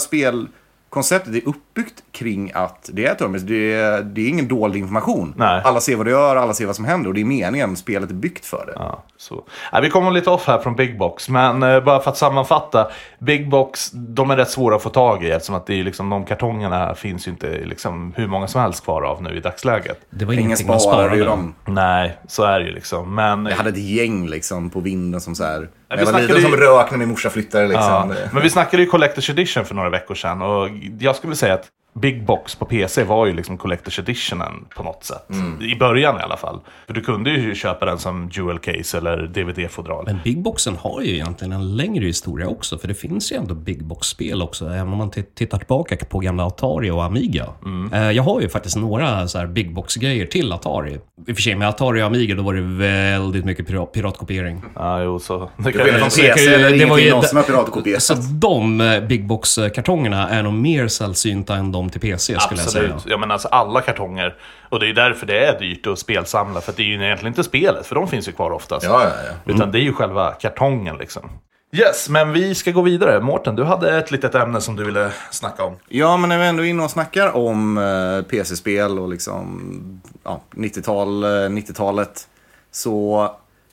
spelkonceptet är uppbyggt kring att det är turn-based. Det är, det är ingen dold information. Nej. Alla ser vad du gör, alla ser vad som händer och det är meningen. Spelet är byggt för det. Ja, så. Ja, vi kommer lite off här från Big Box, men eh, bara för att sammanfatta. Big Box, de är rätt svåra att få tag i eftersom att det är liksom, de kartongerna finns ju inte liksom, hur många som helst kvar av nu i dagsläget. Det var Ingen ingenting man sparar sparade. ju dem. Nej, så är det ju liksom. Men, Jag hade ett gäng liksom på vinden som så här. Jag var liten ju- som rök när min morsa flyttade ja, liksom. men vi snackade ju Collector's Edition för några veckor sedan och jag skulle säga att Big Box på PC var ju liksom Collector's Editionen på något sätt. I början i alla fall. För du kunde ju köpa den som Jewel Case eller DVD-fodral. Men Big Boxen har ju egentligen en längre historia också, för det finns ju ändå Big Box-spel också, även om man tittar tillbaka på gamla Atari och Amiga. Eh, Jag har ju faktiskt några så här Big Box-grejer till Atari. I och för sig, med Atari och Amiga då var det väldigt mycket pira- piratkopiering. Ja, jo, så... Det kan från PC ju- eller det var ju- någonsin med Så piratkopierat. de eh, Big Box-kartongerna är nog mer sällsynta än de till PC skulle jag säga. Absolut. Ja, men alltså alla kartonger. Och det är därför det är dyrt att spelsamla. För det är ju egentligen inte spelet, för de finns ju kvar oftast. Ja, ja, ja. Utan det är ju själva kartongen liksom. Yes, men vi ska gå vidare. Mårten, du hade ett litet ämne som du ville snacka om. Ja, men när vi ändå är inne och snackar om eh, PC-spel och liksom ja, 90-tal, eh, 90-talet. Så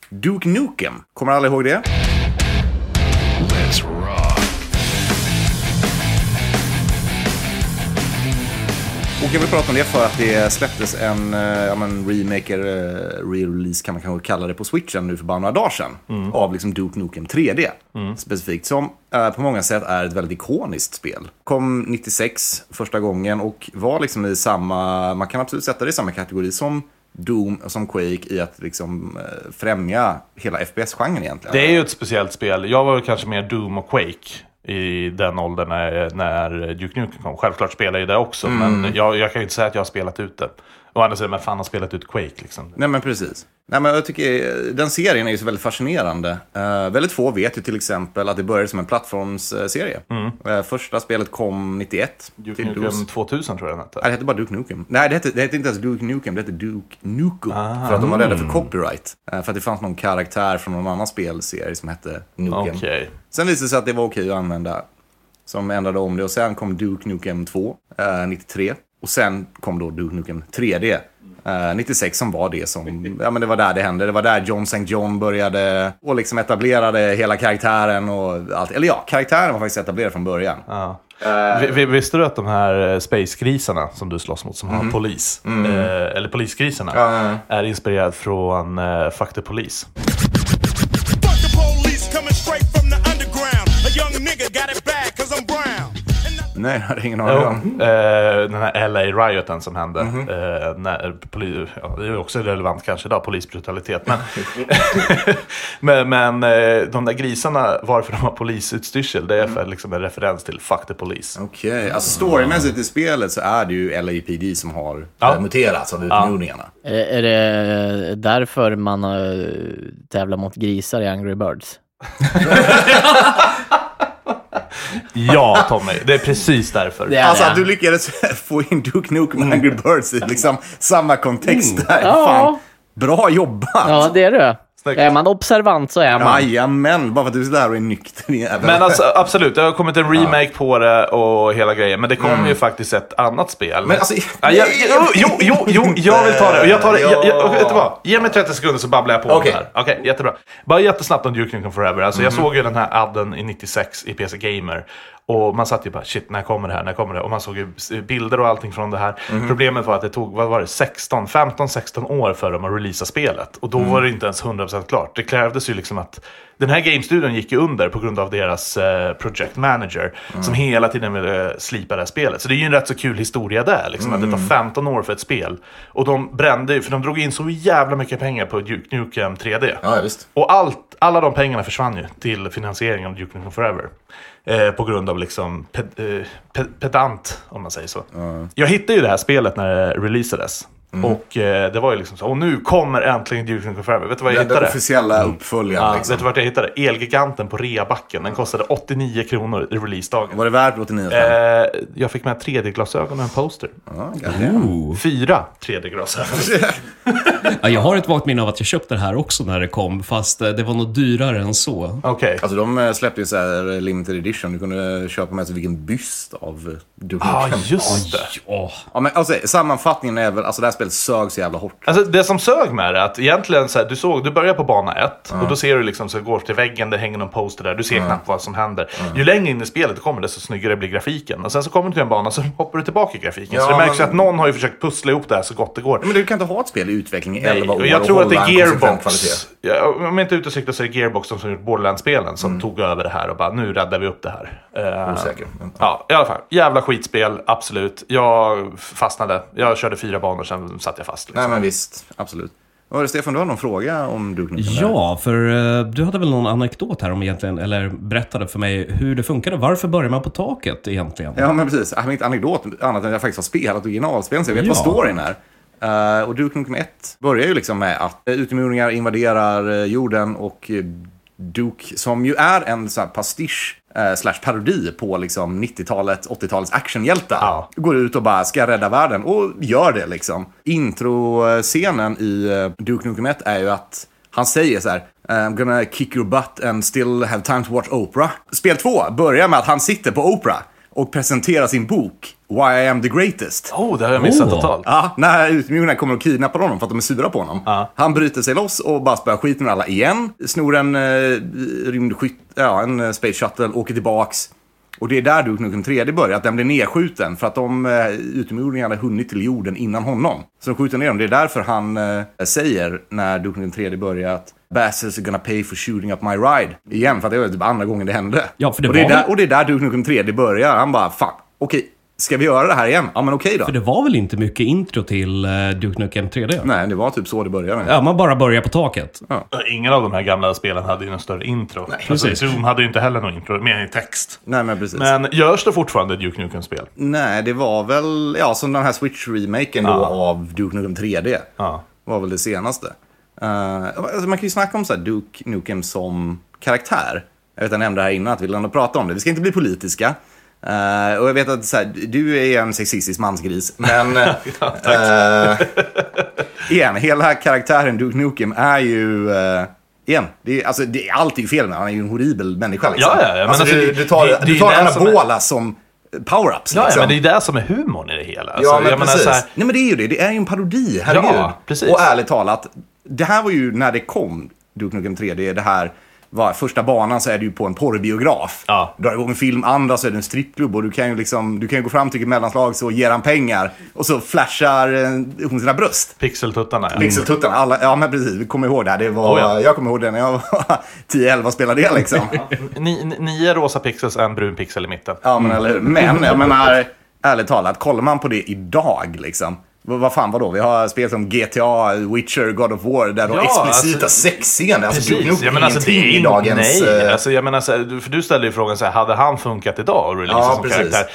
Duke Nukem, kommer alla ihåg det? Och jag vill prata om det för att det släpptes en eh, ja, men remake, eller eh, re-release kan man kanske kalla det, på switchen nu för bara några dagar sedan. Av liksom Duke Nukem 3D specifikt. Som eh, på många sätt är ett väldigt ikoniskt spel. Kom 96 första gången och var liksom i samma, man kan absolut sätta det i samma kategori som Doom och som Quake i att liksom främja hela FPS-genren egentligen. Det är ju ett speciellt spel. Jag var kanske mer Doom och Quake i den åldern när, när Duke Nukem kom. Självklart spelar jag det också, men jag, jag kan ju inte säga att jag har spelat ut det. Å andra sidan, men fan har spelat ut Quake liksom? Nej men precis. Nej, men jag tycker eh, den serien är ju så väldigt fascinerande. Uh, väldigt få vet ju till exempel att det började som en plattformsserie. Eh, första spelet kom 91. Duke till Nukem DOS. 2000 tror jag den hette. Nej, det hette bara Duke Nukem. Nej, det hette, det hette inte ens Duke Nukem, det hette Duke Nukem. För att de var rädda för copyright. Eh, för att det fanns någon karaktär från någon annan spelserie som hette Nukem. Okej. Sen visade det sig att det var okej att använda. Som ändrade om det och sen kom Duke Nukem 2, eh, 93. Och sen kom då Duke Nukem 3D. eh, 96 som var det som, ja men det var där det hände. Det var där John St. John började och liksom etablerade hela karaktären och allt. Eller ja, karaktären var faktiskt etablerad från början. Ja. Vi- Visste du att de här eh, space-grisarna som du slåss mot, som har polis, eh, eller polisgrisarna, Ja, ja, ja. är inspirerad från eh, Fuck the Police. Nej, jag hade ingen aning om. eh, den här LA-rioten som hände. eh, när poli- ja, det är också relevant kanske idag, polisbrutalitet. Men, men, men eh, de där grisarna, varför de har polisutstyrsel, det är för liksom en referens till Fuck the Police. Okej, alltså storymässigt i spelet så är det ju LAPD som har Ja. muterats av utmodningarna. Är, är det därför man har tävlat mot grisar i Angry Birds? Ja, Tommy, det är precis därför. Det är Alltså det. att du lyckades få in Duke Nukem och Angry Birds i liksom samma kontext där. Ja. Fan, bra jobbat! Ja, det är det. Snyggt. Är man observant så är man. Jajamän, bara för att du sitter där och är nykter jävel. Men alltså absolut, det har kommit en remake på det och hela grejen. Men det kommer ju faktiskt ett annat spel. Men alltså, Ja, jag, jo, jo, jo, jo, jag vill ta det. Och Jag tar det. Jag, jag, Ja. vet du vad? Ge mig 30 sekunder så babblar jag på Okej. det här. Okej, jättebra. Bara jättesnabbt om Duke Nukem Forever. Alltså, Jag såg ju den här adden i 96 i PC Gamer. Och man satt ju bara, shit, när kommer det här? När kommer det? Och man såg ju bilder och allting från det här. Problemet var att det tog, vad var det, 16, 15-16 år för dem att releasa spelet. Och då var det inte ens 100% klart. Det krävdes ju liksom att den här Game-studion gick ju under på grund av deras eh, project manager som hela tiden ville slipa det här spelet. Så det är ju en rätt så kul historia där, liksom, att det tar 15 år för ett spel. Och de brände ju, för de drog in så jävla mycket pengar på Duke Nukem 3D. Ja. Och allt, alla de pengarna försvann ju till finansieringen av Duke Nukem Forever. Eh, på grund av liksom ped, eh, pe- pedant, om man säger så. Jag hittade ju det här spelet när det releasades. Mm. Och eh, det var ju liksom så, och nu kommer äntligen Duke Nukem Forever. Vet du vad jag Den, den hittade? officiella uppföljaren. Ja, liksom. Vet du vart jag hittade? Elgiganten på reabacken. Den kostade 89 kronor i releasedagen. Var det värt 89 spänn? Eh, jag fick med 3D-glasögon och en poster. Ja, goddamn. Fyra 3D-glasögon. Ja, jag har ett vagt minne av att jag köpte det här också när det kom, fast eh, det var nog dyrare än så. Okej. Alltså de eh, släppte ju så här limited edition. Du kunde köpa med sig vilken byst av eh, Duke Ja, Nukem. just det. Ja, men alltså, sammanfattningen är väl, alltså det här spelet sög så jävla hårt. Alltså det som sög med det, att egentligen så här, du såg, du börjar på bana ett och då ser du liksom så går till väggen, det hänger någon poster där, du ser knappt vad som händer. Ju längre in i spelet du kommer, desto snyggare blir grafiken. Och sen så kommer du till en bana så hoppar du tillbaka i grafiken. så Ja, det märks men- att någon har ju försökt pussla ihop det här så gott det går. Men du kan inte ha ett spel i utveckling i 11 år Och jag tror att det är Gearbox. kvalitet. Ja, om jag inte är ute och cyklar så är det Gearbox som har gjort Borderlands-spelen som tog över det här och bara nu räddar vi upp det här. Eh, Osäker. Ja, i alla fall. Jävla skitspel, absolut. Jag fastnade. Jag körde fyra banor, sen satt jag fast. Liksom. Nej men visst, absolut. Det, Stefan, du har någon fråga om Duke? Ja, för eh, du hade väl någon anekdot här om egentligen, eller berättade för mig hur det funkade. Varför börjar man på taket egentligen? Ja, men precis. Jag har inte anekdot annat än att jag faktiskt har spelat originalspelen, så jag vet Ja. vad storyn är. Eh, och Duke Nukem 1 börjar ju liksom med att uh, utomjordingar invaderar eh, jorden och eh, Duke, som ju är en sån här pastisch eh, slash parodi på liksom 90-talet, 80-talets actionhjältar, Ja. går ut och bara ska rädda världen och gör det liksom. Introscenen i eh, Duke Nukem 1 är ju att han säger så här, I'm gonna kick your butt and still have time to watch Oprah. Spel 2 börjar med att han sitter på Oprah och presenterar sin bok Why I am the greatest. Oh, det har jag missat Oh. totalt. Ja, när utomjordingarna kommer och kidnappar honom för att de är sura på honom. Ja. Han bryter sig loss och bara spöar skiten med alla igen. Snor en eh, rymdskytt, ja, en eh, space shuttle, åker tillbaks. Och det är där Duke Nukem 3D börjar, att den blir nedskjuten för att de eh, utomjordingarna hade hunnit till jorden innan honom. Så de skjuter ner dem. Det är därför han eh, säger när Duke Nukem 3D börjar att Bastards are gonna pay for shooting up my ride. Igen, för att det var typ andra gången det hände. Ja, för det och, det är var där, och det är där Duke Nukem 3D börjar. Han bara, fan, okej, ska vi göra det här igen? Ja, men okej då. För det var väl inte mycket intro till uh, Duke Nukem 3D? Nej, det var typ så det började. Ja, man bara börjar på taket. Ingen av de här gamla spelen hade ju någon större intro. Nej, alltså, precis. Zoom hade ju inte heller någon intro, mer än text. Nej, men precis. Men görs det fortfarande Duke Nukem-spel? Nej, det var väl, ja, som den här Switch-remaken då Ja. av Duke Nukem 3D. Ja. Var väl det senaste. Uh, alltså man kan ju snacka om så här Duke Nukem som karaktär. Jag vet att jag nämnde här innan att vi vill ändå prata om det. Vi ska inte bli politiska. Eh, och jag vet att så här, du är en sexistisk mansgris, men... eh, igen, hela karaktären Duke Nukem är ju... eh, igen, det är, alltså, det är alltid fel med Han är ju en horribel människa. Liksom. Ja, ja, ja, men alltså, alltså, du, du tar, det- du ju tar anabola som power-ups. Ja, liksom. ja, men det är det som är humorn i det hela. Alltså, Ja, men jag menar precis. så här, Nej, men det är ju det. Det är ju en parodi, herregud. Ja, precis. Och ärligt talat, det här var ju när det kom, Duke Nukem 3D, det här var första banan så är ju på en porrbiograf. Ja. Drar igång en film, andra så är det en strippklubb och du kan ju liksom, du kan gå fram till ett mellanslag så ger han pengar och så flashar eh, hon sina bröst. pixeltuttarna. Ja. Pixeltuttarna, alla, ja men precis, vi kommer ihåg det här. Det var, Oh, ja. Jag kommer ihåg det när jag var 10-11 och spelade det liksom. Ni, ni- nio rosa pixels, en brun pixel i mitten. Ja, men eller hur. Men jag menar, ärligt talat, kollar man på det idag liksom. Vad, vad fan vadå? Vi har spel som GTA, Witcher, God of War där de har Ja, explicita alltså- sexscener. Alltså, Precis, jag menar, alltså, det är i dagens... Nej, eh, alltså, jag menar, för du ställde ju frågan så här, hade han funkat idag releasat Ja, som precis. karaktär?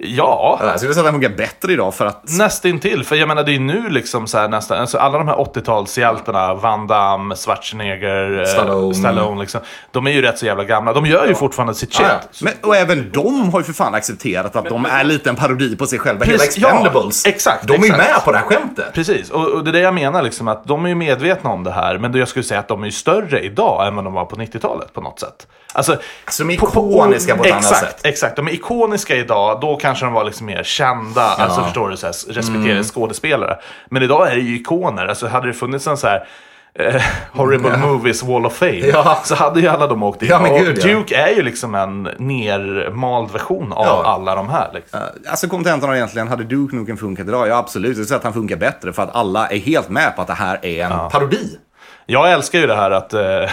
Ja, Jag skulle säga att den funkar bättre idag för att... nästintill. För jag menar, det är nu liksom så här nästan, alltså alla de här 80-talshjältarna, Van Damme, Schwarzenegger, eh, Stallone. Stallone liksom, de är ju rätt så jävla gamla. De gör ju fortfarande sitt shit. Ja, ja. Men, och även de har ju för fan accepterat att de är lite en parodi på sig själva. Hela Precis, ja, Expendables. exakt, De är ju exakt. med på det här skämtet. Precis, och, och det är det jag menar, liksom, att de är ju medvetna om det här, men jag skulle säga att de är ju större idag än vad de var på 90-talet på något sätt. Alltså, Så de är ikoniska på ett annat exakt, sätt. Exakt, de är ikoniska idag, då kanske de var liksom mer kända, alltså förstår du, så här, respekterade Mm. skådespelare. Men idag är det ju ikoner, alltså hade det funnits en så här eh, Horrible Movies Wall of Fame. Ja. Så hade ju alla de åkt in. Ja, men och gud, ja. Duke är ju liksom en nermald version av Ja. alla de här. Liksom. Alltså kontentan egentligen, hade Duke Nukem funkat idag? Ja, absolut. Jag att han funkar bättre för att alla är helt med på att det här är en parodi. Jag älskar ju det här att... Eh,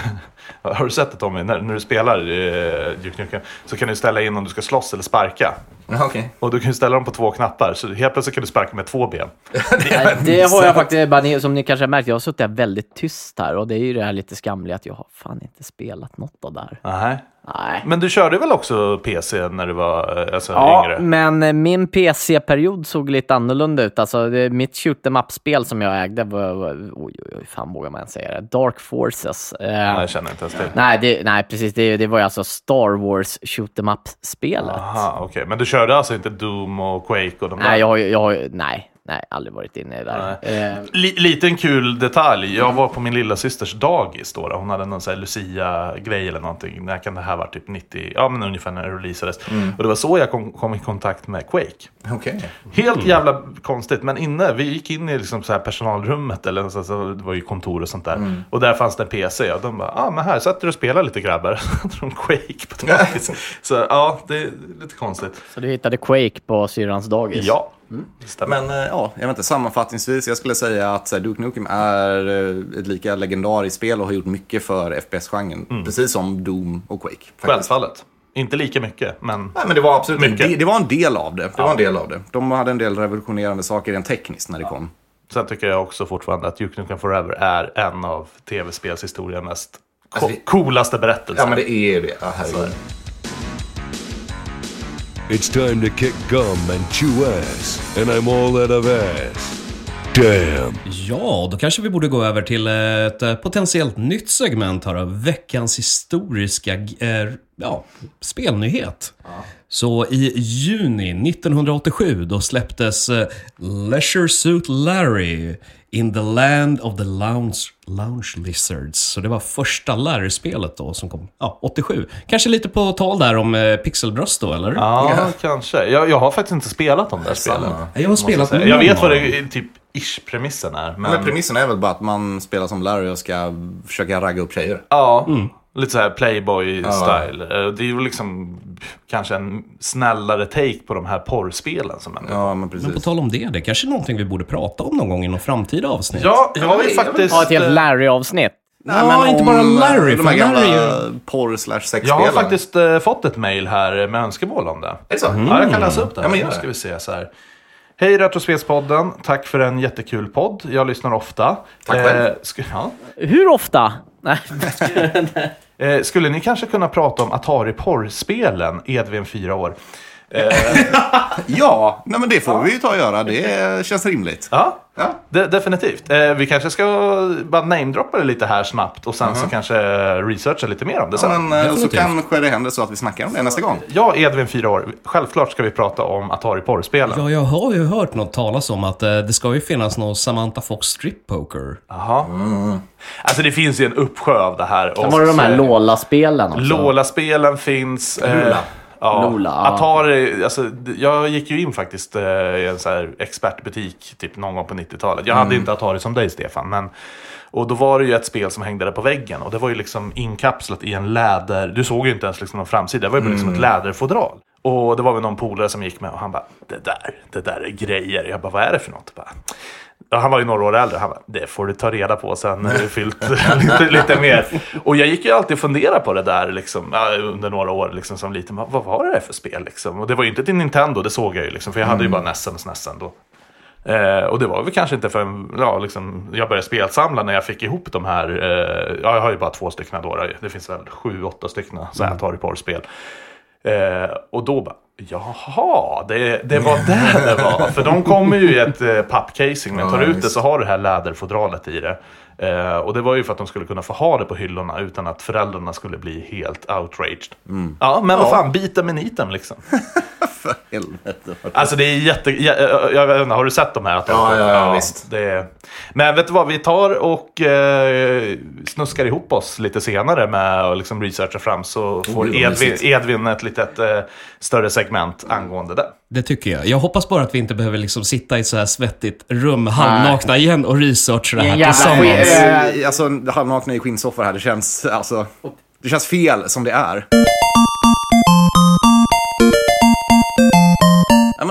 har du sett det Tommy? När, när du spelar eh, Duke Nukem så kan du ställa in om du ska slåss eller sparka. Ja, okej. Och du kan ju ställa dem på två knappar, så helt plötsligt kan du sparka med två ben. Nej, Det har jag faktiskt, bara ni- som ni kanske har märkt, jag har suttit väldigt tyst här och det är ju det här lite skamliga att jag har fan inte spelat något av det här. Nej. Nej. Men du körde väl också PC när du var eh, alltså, Ja, yngre? men eh, min PC-period såg lite annorlunda ut. Alltså, det, mitt shoot em up-spel som jag ägde var, var oj, oj, oj, fan vågar man säga det? Dark Forces. Eh, Nej, jag känner inte ens till. nej, det, nej, precis. Det, det var ju alltså Star Wars shoot em up-spelet. Aha, okej. Men du körde alltså inte Doom och Quake och de där? Nej, jag har jag har ju, nej, nej, aldrig varit inne i det där. Eh, Li- liten kul detalj. Jag var på min lilla systers dagis då. då. Hon hade någon sån Lucia-grej eller någonting. När kan det här vara? Typ 90, ja men ungefär när det releasades. Och det var så jag kom, kom i kontakt med Quake. Okej. Helt jävla konstigt, men inne, vi gick in i liksom så här personalrummet, eller så, så, det var ju kontor och sånt där. Och där fanns det en PC, och de bara, ja ah, men här, sätter du och spelar lite grabbar. De Quake på dagis. så ja, det är lite konstigt. så du hittade Quake på syrrans dagis? Ja, det stämmer. Men eh, ja, jag vet inte, sammanfattningsvis, jag skulle säga att här, Duke Nukem är eh, ett lika legendariskt spel och har gjort mycket för FPS-genren. Precis som Doom och Quake. faktiskt. Självfallet. Inte lika mycket, men Nej, men det var absolut Mycket. del, det var en del av det. Det var en del av det. De hade en del revolutionerande saker rent tekniskt när det kom. sen tycker jag också fortfarande att Duke Nukem Forever är en av tv-spelshistoriens mest Alltså, vi- coolaste berättelser. Ja, men det är det. Ja. It's time to kick gum and chew ass, and I'm all out of ass. Damn. Ja, då kanske vi borde gå över till ett eh, potentiellt nytt segment här av veckans historiska eh, ja, spelnyhet. Så i juni 1987 då släpptes eh, Leisure Suit Larry in the land of the lounge, lounge lizards. Så det var första Larry-spelet då som kom ja, 87. Kanske lite på tal där om eh, pixelbröst då, eller? Ja, kanske. Jag, jag har faktiskt inte spelat de där spelen. Jag har spelat Jag, jag vet vad det är, typ ish-premissen är. Men, Men premissen är väl bara att man spelar som Larry och ska försöka ragga upp tjejer. ja, lite så här Playboy-style. Eh, Det är ju liksom kanske en snällare take på de här porrspelen som ändå Ja, men precis. Men på tal om det, det är kanske är någonting vi borde prata om någon gång i någon framtida avsnitt. Ja, jag har ju faktiskt... Ja, ett helt eh, Larry-avsnitt. Ja, inte bara Larry, De här gamla Larry porr slash Jag sexspelen. har faktiskt eh, fått ett mail här med önskemål om det. Är det så? Ja, jag kan läsa upp det. Ja, men gör nu ska vi se så här. Hej Retrospelspodden, tack för en jättekul podd. Jag lyssnar ofta. Tack själv. Eh, sk- ja. Hur ofta? Nej. eh, skulle ni kanske kunna prata om Atari porrspelen, Edvin 4 år? Ja, nej, men det får vi ju ta och göra. Det känns rimligt. Ja, Ja. de- definitivt. Eh, vi kanske ska bara namedroppa det lite här snabbt och sen så kanske researcha lite mer om det sen. Men, eh, och så Definitivt. kanske det händer så att vi snackar om det nästa gång. Ja, Edvin 4 år. Självklart ska vi prata om Atari porrspelen. Ja, jag har ju hört något talas om att eh, det ska ju finnas någon Samantha Fox strip poker. Jaha. Alltså det finns ju en uppsjö av det här. Sen var det de här Lola-spelen också. Lola-spelen finns. eh. Ja, Lola. Atari, alltså, jag gick ju in faktiskt eh, i en så här expertbutik typ någon gång på 90-talet. Jag hade inte Atari som dig Stefan, men och då var det ju ett spel som hängde där på väggen och det var ju liksom inkapslat i en läder, du såg ju inte ens liksom någon framsida, det var ju liksom ett läderfodral. Och det var väl någon polare som gick med och han bara, det där, det där är grejer. Jag bara, vad är det för något? Bara, Ja, han var ju några år äldre. Han bara, det får du ta reda på sen när du fyllt lite, lite mer. Och jag gick ju alltid och funderade på det där liksom, under några år liksom, som liten. Vad, var det där för spel? Liksom? Och det var ju inte till Nintendo, det såg jag ju. Liksom, för jag hade ju bara Nessen och Snessen då. Eh, och det var väl kanske inte förrän ja, liksom, jag började spelsamla när jag fick ihop de här. Eh, ja, jag har ju bara två stycken då. Det finns väl sju, åtta stycken så här Atari porrspel. Eh, och då bara, jaha, det, det var där det var. För de kommer ju i ett eh, pappcasing, men tar Ja, ut det så har du det här läderfodralet i det. Eh, och det var ju för att de skulle kunna få ha det på hyllorna utan att föräldrarna skulle bli helt outraged. Ja, men vad fan, bita med niten liksom. För helvete. Alltså det är jätte... Jag, jag, jag vet inte, har du sett de här? Att Ja, ja, ja, visst. Det är... Men vet du vad, vi tar och eh, snuskar ihop oss lite senare med att liksom researcha fram så får vad Edvin. Edvin ett litet eh, större segment angående det. Det tycker jag. Jag hoppas bara att vi inte behöver liksom sitta i ett så här svettigt rum halvnakna igen och researcha det här jävla tillsammans. skit. Eh, alltså, halvnakna i skinnsoffor här, det känns, alltså, det känns fel som det är.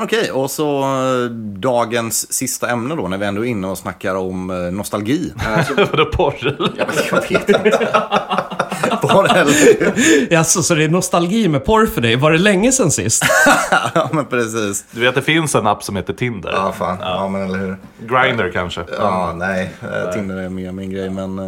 Men okej, och så eh, dagens sista ämne då, när vi ändå är inne och snackar om eh, nostalgi. Så- Vadå porr eller? Ja, men jag vet inte. Eller- Alltså, så det är nostalgi med porr för dig. Var det länge sedan sist? ja, men precis. Du vet, det finns en app som heter Tinder. Ja, fan. Ja, men eller hur. Grindr kanske. Ja, nej. eh, Tinder är mer min grej, men...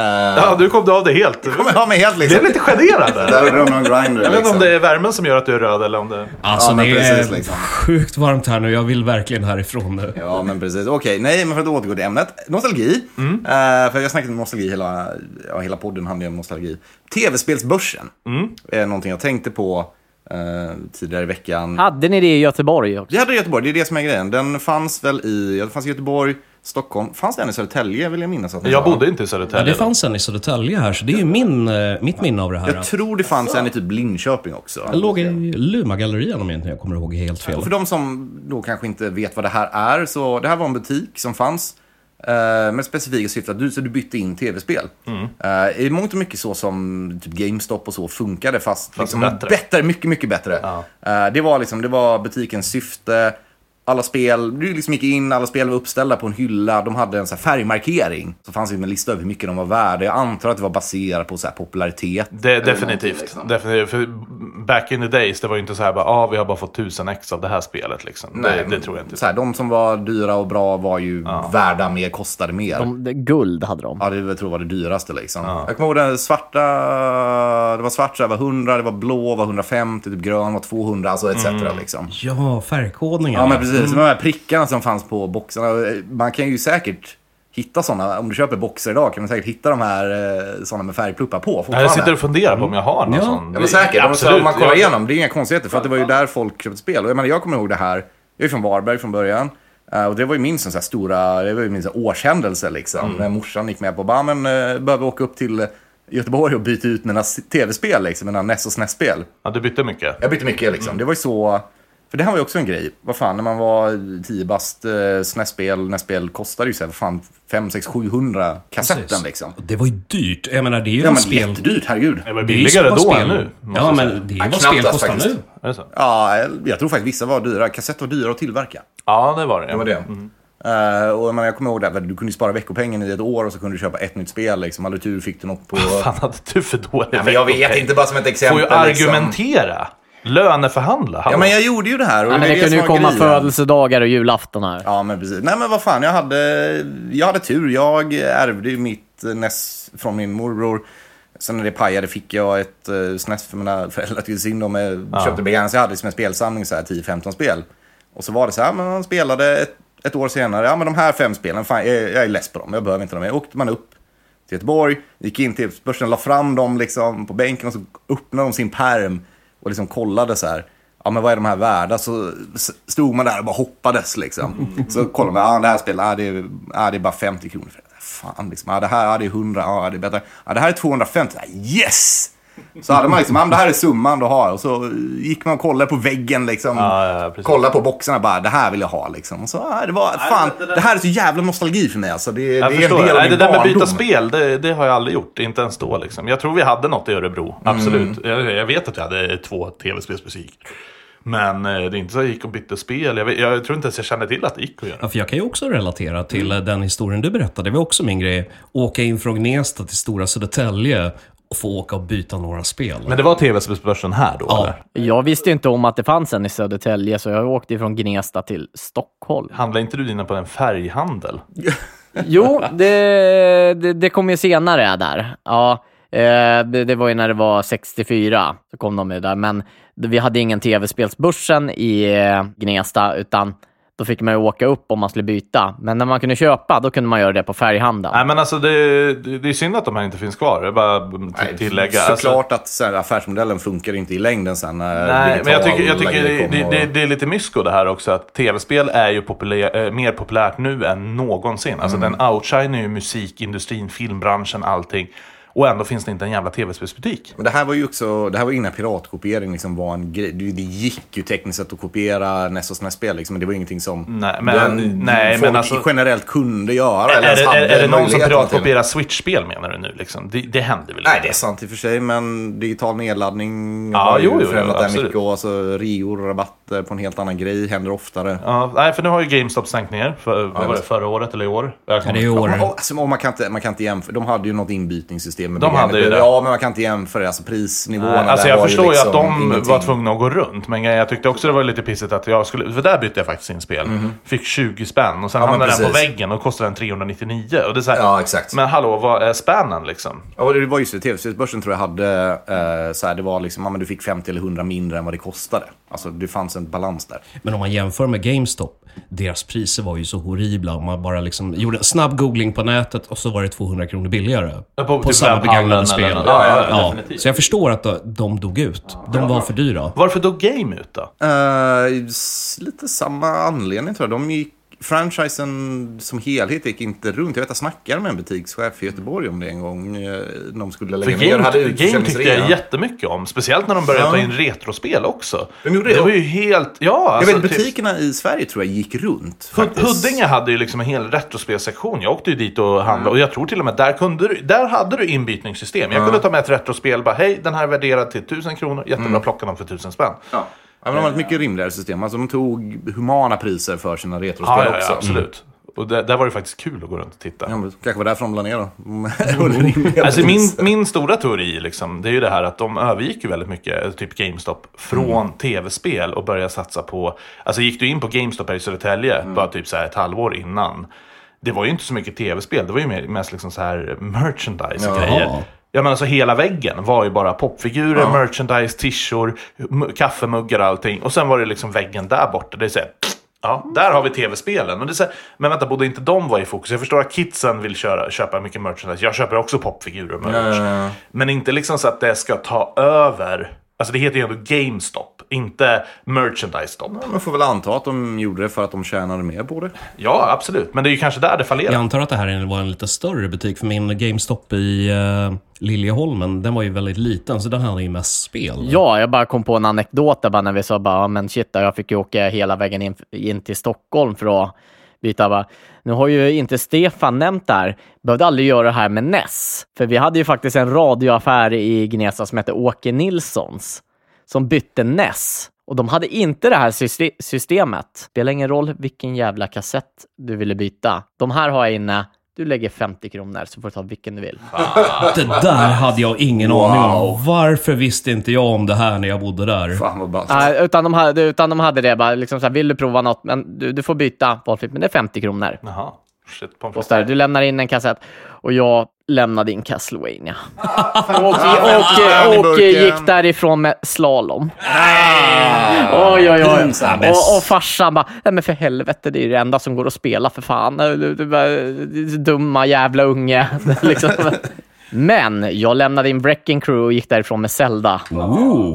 eh, Ja, du kom du av det helt. Du jag ha mig helt blev liksom. lite generad där. Jag vet inte liksom. om det är värmen som gör att du är röd eller om det... Alltså, Ja, men det precis, är liksom. sjukt varmt här nu. Jag vill verkligen härifrån nu. Ja, men precis. Okej, nej, men för att återgå till ämnet. Nostalgi. Mm. Eh, för jag har snackat om nostalgi, hela, ja, hela podden handlar ju om nostalgi. Tv-spelsbörsen Mm. är någonting jag tänkte på eh, tidigare i veckan. Hade ni det i Göteborg också? Vi hade i Göteborg, det är det som är grejen. Den fanns väl i, ja, det fanns i Göteborg, Stockholm. Fanns den i Södertälje vill jag minnas att Jag bodde inte i Ja, Södertälje. det då. fanns en i Södertälje här, så det är ju min, eh, mitt minne av det här. Jag tror det fanns en i typ Linköping också. Den låg i Luma-gallerian om jag inte kommer ihåg helt fel. För de som då kanske inte vet vad det här är, så det här var en butik som fanns eh, med specifika syfte att du, så du bytte in tv-spel. Eh, I mångt och mycket så som typ GameStop och så funkade, fast, liksom bättre. bättre. mycket, mycket bättre. Eh, det, var liksom, det var butikens syfte. Alla spel, du liksom gick in, alla spel var uppställda på en hylla. De hade en så här färgmarkering. Så fanns det en lista över hur mycket de var värda. Jag antar att det var baserat på så här popularitet. Det, definitivt. liksom. definitivt. För back in the days, det var ju inte så här bara, ah, vi har bara fått 1000 ex av det här spelet. Liksom. det, det tror jag inte. Så här, de som var dyra och bra var ju värda mer, kostade mer. De, det- guld hade de. Ja, det jag tror jag var det dyraste liksom. Jag kommer ihåg den svarta, det var svart så här var 100, det var blå var 150, typ grön var 200, alltså etc. Liksom. Ja, färgkodningen. Ja, men precis. De här prickarna som fanns på boxarna. Man kan ju säkert hitta sådana, om du köper boxar idag kan man säkert hitta de här eh, sådana med färgpluppar på Nej, fortfarande. jag sitter och funderar på om jag har någon Ja. sån. Ja, men säkert. Absolut. om man kollar igenom, det är inga konstigheter. För att det var ju där folk köpte spel. Och jag, menar, jag kommer ihåg det här, jag är från Varberg från början. Eh, och det var ju min sån här stora, det var ju min sån här årshändelse liksom. När morsan gick med på, bara, men uh, behöver åka upp till Göteborg och byta ut mina tv-spel liksom, mina NES och SNES-spel. Ja, du bytte mycket. Jag bytte mycket liksom. Det var ju så, för det här var ju också en grej. Vad fan, när man var 10 bast, uh, SNES-spel, NES-spel kostade ju så här, vad fan, 5, 6, 700 kassetten Precis. liksom. Det var ju dyrt. Jag menar, det är ju Ja vad men spel... jättedyrt, herregud. Det var Det är ju så billigare då spel... än nu. Ja, men det är Ja, ju vad knappt spel kostar faktiskt. nu. Ja, jag tror faktiskt vissa var dyra. Kassett var dyra att tillverka. Ja, det var det. Det var det. Eh, och jag, menar, jag kommer ihåg det, du kunde spara veckopengen i ett år och så kunde du köpa ett nytt spel. Liksom. Hade du tur fick du något på... Vad fan hade du för dålig Ja, men jag vet inte, bara som ett Får exempel. ju liksom. Löneförhandla. Ja, men jag gjorde ju det här. Och Ja, men är det kunde som ju komma grejen. födelsedagar och julafton här. Ja, men precis. Nej, men vad fan, jag hade, jag hade tur. Jag ärvde ju mitt NES från min morbror. Sen när det pajade fick jag ett uh, SNES för mina föräldrar till synd om. Jag köpte begagnat, jag hade liksom en spelsamling, så här 10-15 spel. Och så var det så här, men man spelade ett, ett år senare, ja men de här fem spelen, fan, jag, jag är less på dem, jag behöver inte dem mer. Åkte man upp till Göteborg, gick in till börsen, la fram dem liksom på bänken och så öppnade de sin perm och liksom kollade så här. Ja, men vad är de här värda? Så stod man där och bara hoppades liksom. Så kollade man, ja det här spelet, ja, det, är, ja, det är bara 50 kronor. Fan liksom, ja det här ja, det är 100, ja det är bättre. Ja det här är 250, ja, yes! Så hade man liksom, ja, men det här är summan du har. Och så gick man och kollade på väggen liksom. Ja, ja, kollade på boxarna bara, det här vill jag ha liksom. Och så, ja, det var, fan, det, här är så jävla nostalgi för mig alltså. Det, Jag det är en del av Nej, min det där med barndom. byta spel, det, det har jag aldrig gjort. Inte ens då liksom. Jag tror vi hade något i Örebro. Absolut. Mm. Jag, jag vet att vi hade två tv-spelsbutiker. Men eh, det är inte så att jag gick och bytte spel. Jag, vet, jag tror inte ens jag kände till att det gick att göra. Ja, för jag kan ju också relatera till eh, den historien du berättade. Det var också min grej. Åka in från Gnesta till Stora Södertälje och få åka och byta några spel. Men det var tv-spelsbörsen här då, Ja. eller? Jag visste inte om att det fanns en i Södertälje, så jag åkte från Gnesta till Stockholm. Handlar inte du dina på en färghandel? Jo, det, det, det kom ju senare där. Ja, eh, det, det var ju när det var 64, så kom de ju där. Men vi hade ingen tv-spelsbörsen i eh, Gnesta, utan då fick man ju åka upp om man skulle byta. Men när man kunde köpa, då kunde man göra det på färghandeln. Nej, men alltså det, det, det är synd att de här inte finns kvar. Det är bara att tillägga. Alltså, Såklart att så här, affärsmodellen funkar inte i längden sen Nej, men jag tycker, jag tycker det, det, det, det är lite mysko det här också. Att tv-spel är ju populär, eh, mer populärt nu än någonsin. Alltså Mm. den outshiner ju musikindustrin, filmbranschen, allting. Och ändå finns det inte en jävla tv-spelsbutik. Men det här var ju också, det här var innan piratkopiering liksom var en grej. Det gick ju tekniskt sett att kopiera NES och SNES-spel liksom, men det var ingenting som Nej, men- den, nej, folk men alltså- generellt kunde göra. Är, eller är, det- är, är det någon som piratkopierar Switch-spel menar du nu? Liksom? Det, det händer väl Nej, inte? det är sant i och för sig, men digital nedladdning Ja, har ju jo, jo, förändrat det mycket. Och alltså, reor, rabatter på en helt annan grej händer oftare. Ja, nej, för nu har ju GameStop ner. För, vad var det, förra året eller i år? Ja, det är i år. Och, alltså, och man, kan inte, man kan inte jämföra. De hade ju något inbytningssystem. Med De hade ju det. Ja, men man kan inte jämföra. Alltså prisnivåerna Alltså där jag var förstår ju, liksom att de ingenting. var tvungna att gå runt. Men jag tyckte också det var lite pissigt att jag skulle... För där bytte jag faktiskt in spel. Fick 20 spänn och sen. Ja, hamnade den på väggen och kostade den 399. Och det är så här, Ja, exakt. Men hallå, vad är spännen liksom? Ja, det var just det. TV-spelsbörsen tror jag hade, eh, så här, det var liksom, ja, men du fick 50 eller 100 mindre än vad det kostade. Alltså det fanns en balans där. Men om man jämför med GameStop, deras priser var ju så horribla. Om man bara liksom gjorde en snabb googling på nätet och så var det 200 kronor billigare. Ja, på På, typ begagnade spel. Ja, ja, ja. Så jag förstår att de- dog ut. De var för dyra. Varför då Game ut då? S- lite samma anledning tror jag. De gick, franchisen som helhet gick inte runt. Jag vet jag snackade med en butikschef i Göteborg om det en gång. eh, De skulle För lägga ner. Game, hade game tyckte jag jättemycket om. Speciellt när de började Ja. ta in retrospel också. De gjorde det det. var ju helt... Ja, Jag alltså, vet, typ- butikerna i Sverige tror jag gick runt. Faktiskt. Huddinge hade ju liksom en hel retrospelsektion. Jag åkte ju dit och handlade och jag tror till och med där, kunde du, där hade du inbytningssystem. Jag kunde ta med ett retrospel bara hej, den här är värderad till 1000 kronor. Jättebra, Mm. plocka dem för 1000 spänn. Ja. Ja, men de hade ett mycket rimligare system. Alltså, de tog humana priser för sina retrospel Ja, ja, också. ja, absolut. Och där, där var det faktiskt kul att gå runt och titta. Ja, men kanske var därför de la ner då. Rimliga Alltså min, min stora teori, liksom, det är ju det här att de övergick ju väldigt mycket, typ GameStop, från Mm. tv-spel och började satsa på... Alltså gick du in på GameStop här i Södertälje, Mm. bara typ så här ett halvår innan. Det var ju inte så mycket tv-spel, det var ju mest liksom så här merchandise och Jaha. grejer. Ja men alltså hela väggen var ju bara popfigurer, merchandise, tishor, kaffemuggar och allting. Och sen var det liksom väggen där borta. Det är så här, Ja, där har vi tv-spelen. Men, det är så här, men vänta, borde inte de vara i fokus? Jag förstår att kidsen vill köra, köpa mycket merchandise. Jag köper också popfigurer och merch. Men inte liksom så att det ska ta över. Alltså det heter ju ändå GameStop, inte Merchandise Stop. Man får väl anta att de gjorde det för att de tjänade mer på det. Ja, absolut. Men det är ju kanske där det fallerar. Jag antar att det här var en lite större butik, för min GameStop i uh, Liljeholmen, den var ju väldigt liten, så den hade ju mest spel. Ja, jag bara kom på en anekdot där bara när vi sa bara, "Ja, men shit, jag fick ju åka hela vägen in, in till Stockholm för att byta. Bara, nu har ju inte Stefan nämnt det här. Behövde aldrig göra det här med Ness. För vi hade ju faktiskt en radioaffär i Gnesta som hette Åke Nilssons som bytte Ness. Och de hade inte det här syste- systemet. Spelar ingen roll vilken jävla kassett du ville byta. De här har jag inne. Du lägger 50 kronor så får du ta vilken du vill. Det där hade jag ingen aning om. Varför visste inte jag om det här när jag bodde där? Fan vad ballt. Nej, utan, de hade, utan de hade det bara, liksom så här, vill du prova något, men du, du får byta valfritt, men det är 50 kronor. Jaha. Shit, Och så där, du lämnar in en kassett och jag lämnade in Castlevania. och, och, och, och gick därifrån med slalom. Oj, oj, oj. Pinsamt. Och, och farsan bara, nej men för helvete, det är det enda som går att spela för fan. Du, du, du, du, dumma jävla unge. liksom. Men jag lämnade in Wrecking Crew och gick därifrån med Zelda.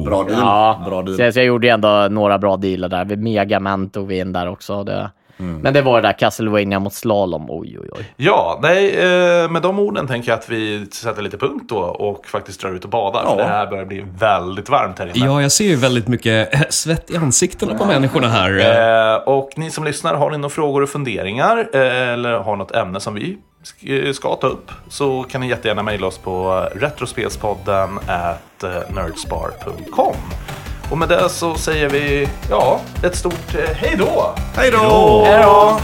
Bra deal. Ja, Bra deal. så, så jag gjorde ändå några bra dealar där. Vid Megaman tog vi in där också. Det. Mm. Men det var det där Castlevania mot slalom. Oj, oj, oj. Ja, nej, eh, med de orden tänker jag att vi sätter lite punkt då och faktiskt drar ut och badar. För Ja. det här börjar bli väldigt varmt här inne. Ja, jag ser ju väldigt mycket eh, svett i ansiktena på människorna här. Eh, och ni som lyssnar, har ni några frågor och funderingar eller har något ämne som vi sk- ska ta upp så kan ni jättegärna mejla oss på retrospelspodden at nerdspar.com. Och med det så säger vi ja, ett stort eh, hej då! Hej då! Hej då!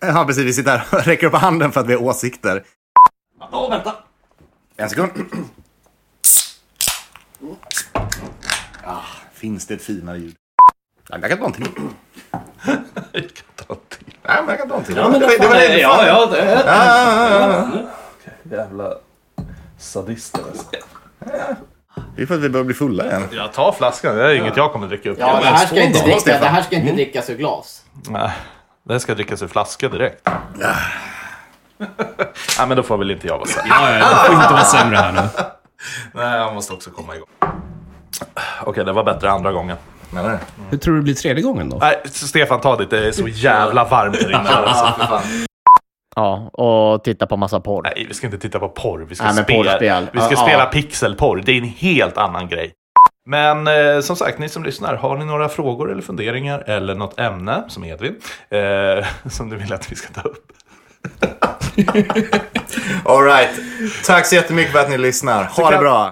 Ja, precis. Vi sitter här och räcker upp handen för att vi har åsikter. Åh, vänta! En sekund. Ah, finns det ett finare ljud? Ja, Jag kan ta en till. Jag kan ta en till. Nej, men jag kan ta en till. Ja, men det, det, var det. ja, ja, det, ah, ah, ah. Jävla sadister. alltså. Det är för att vi börjar bli fulla igen. Jag tar flaskan, det är inget jag kommer dricka upp. Ja, det här ska inte, då, dricka, det här ska inte drickas ur glas. Nej, det ska drickas ur flaska direkt. Nej, men då får väl inte jag vara säker. ja, ja, det får inte vara sämre här nu. Nej, jag måste också komma igång. Okej, det var bättre andra gången. Nej, nej. Hur tror du det blir tredje gången då? Nej, Stefan, ta ditt. Det är så jävla varmt här inne. Alltså. Ja, och titta på massa porr. Nej, vi ska inte titta på porr. Vi ska, Nej, men spela, porrspel. vi ska Ja, spela ja. pixelporr. Det är en helt annan grej. Men eh, som sagt, ni som lyssnar, har ni några frågor eller funderingar eller något ämne, som Edvin, eh, som du vill att vi ska ta upp? All right. Tack så jättemycket för att ni lyssnar. Ha det bra.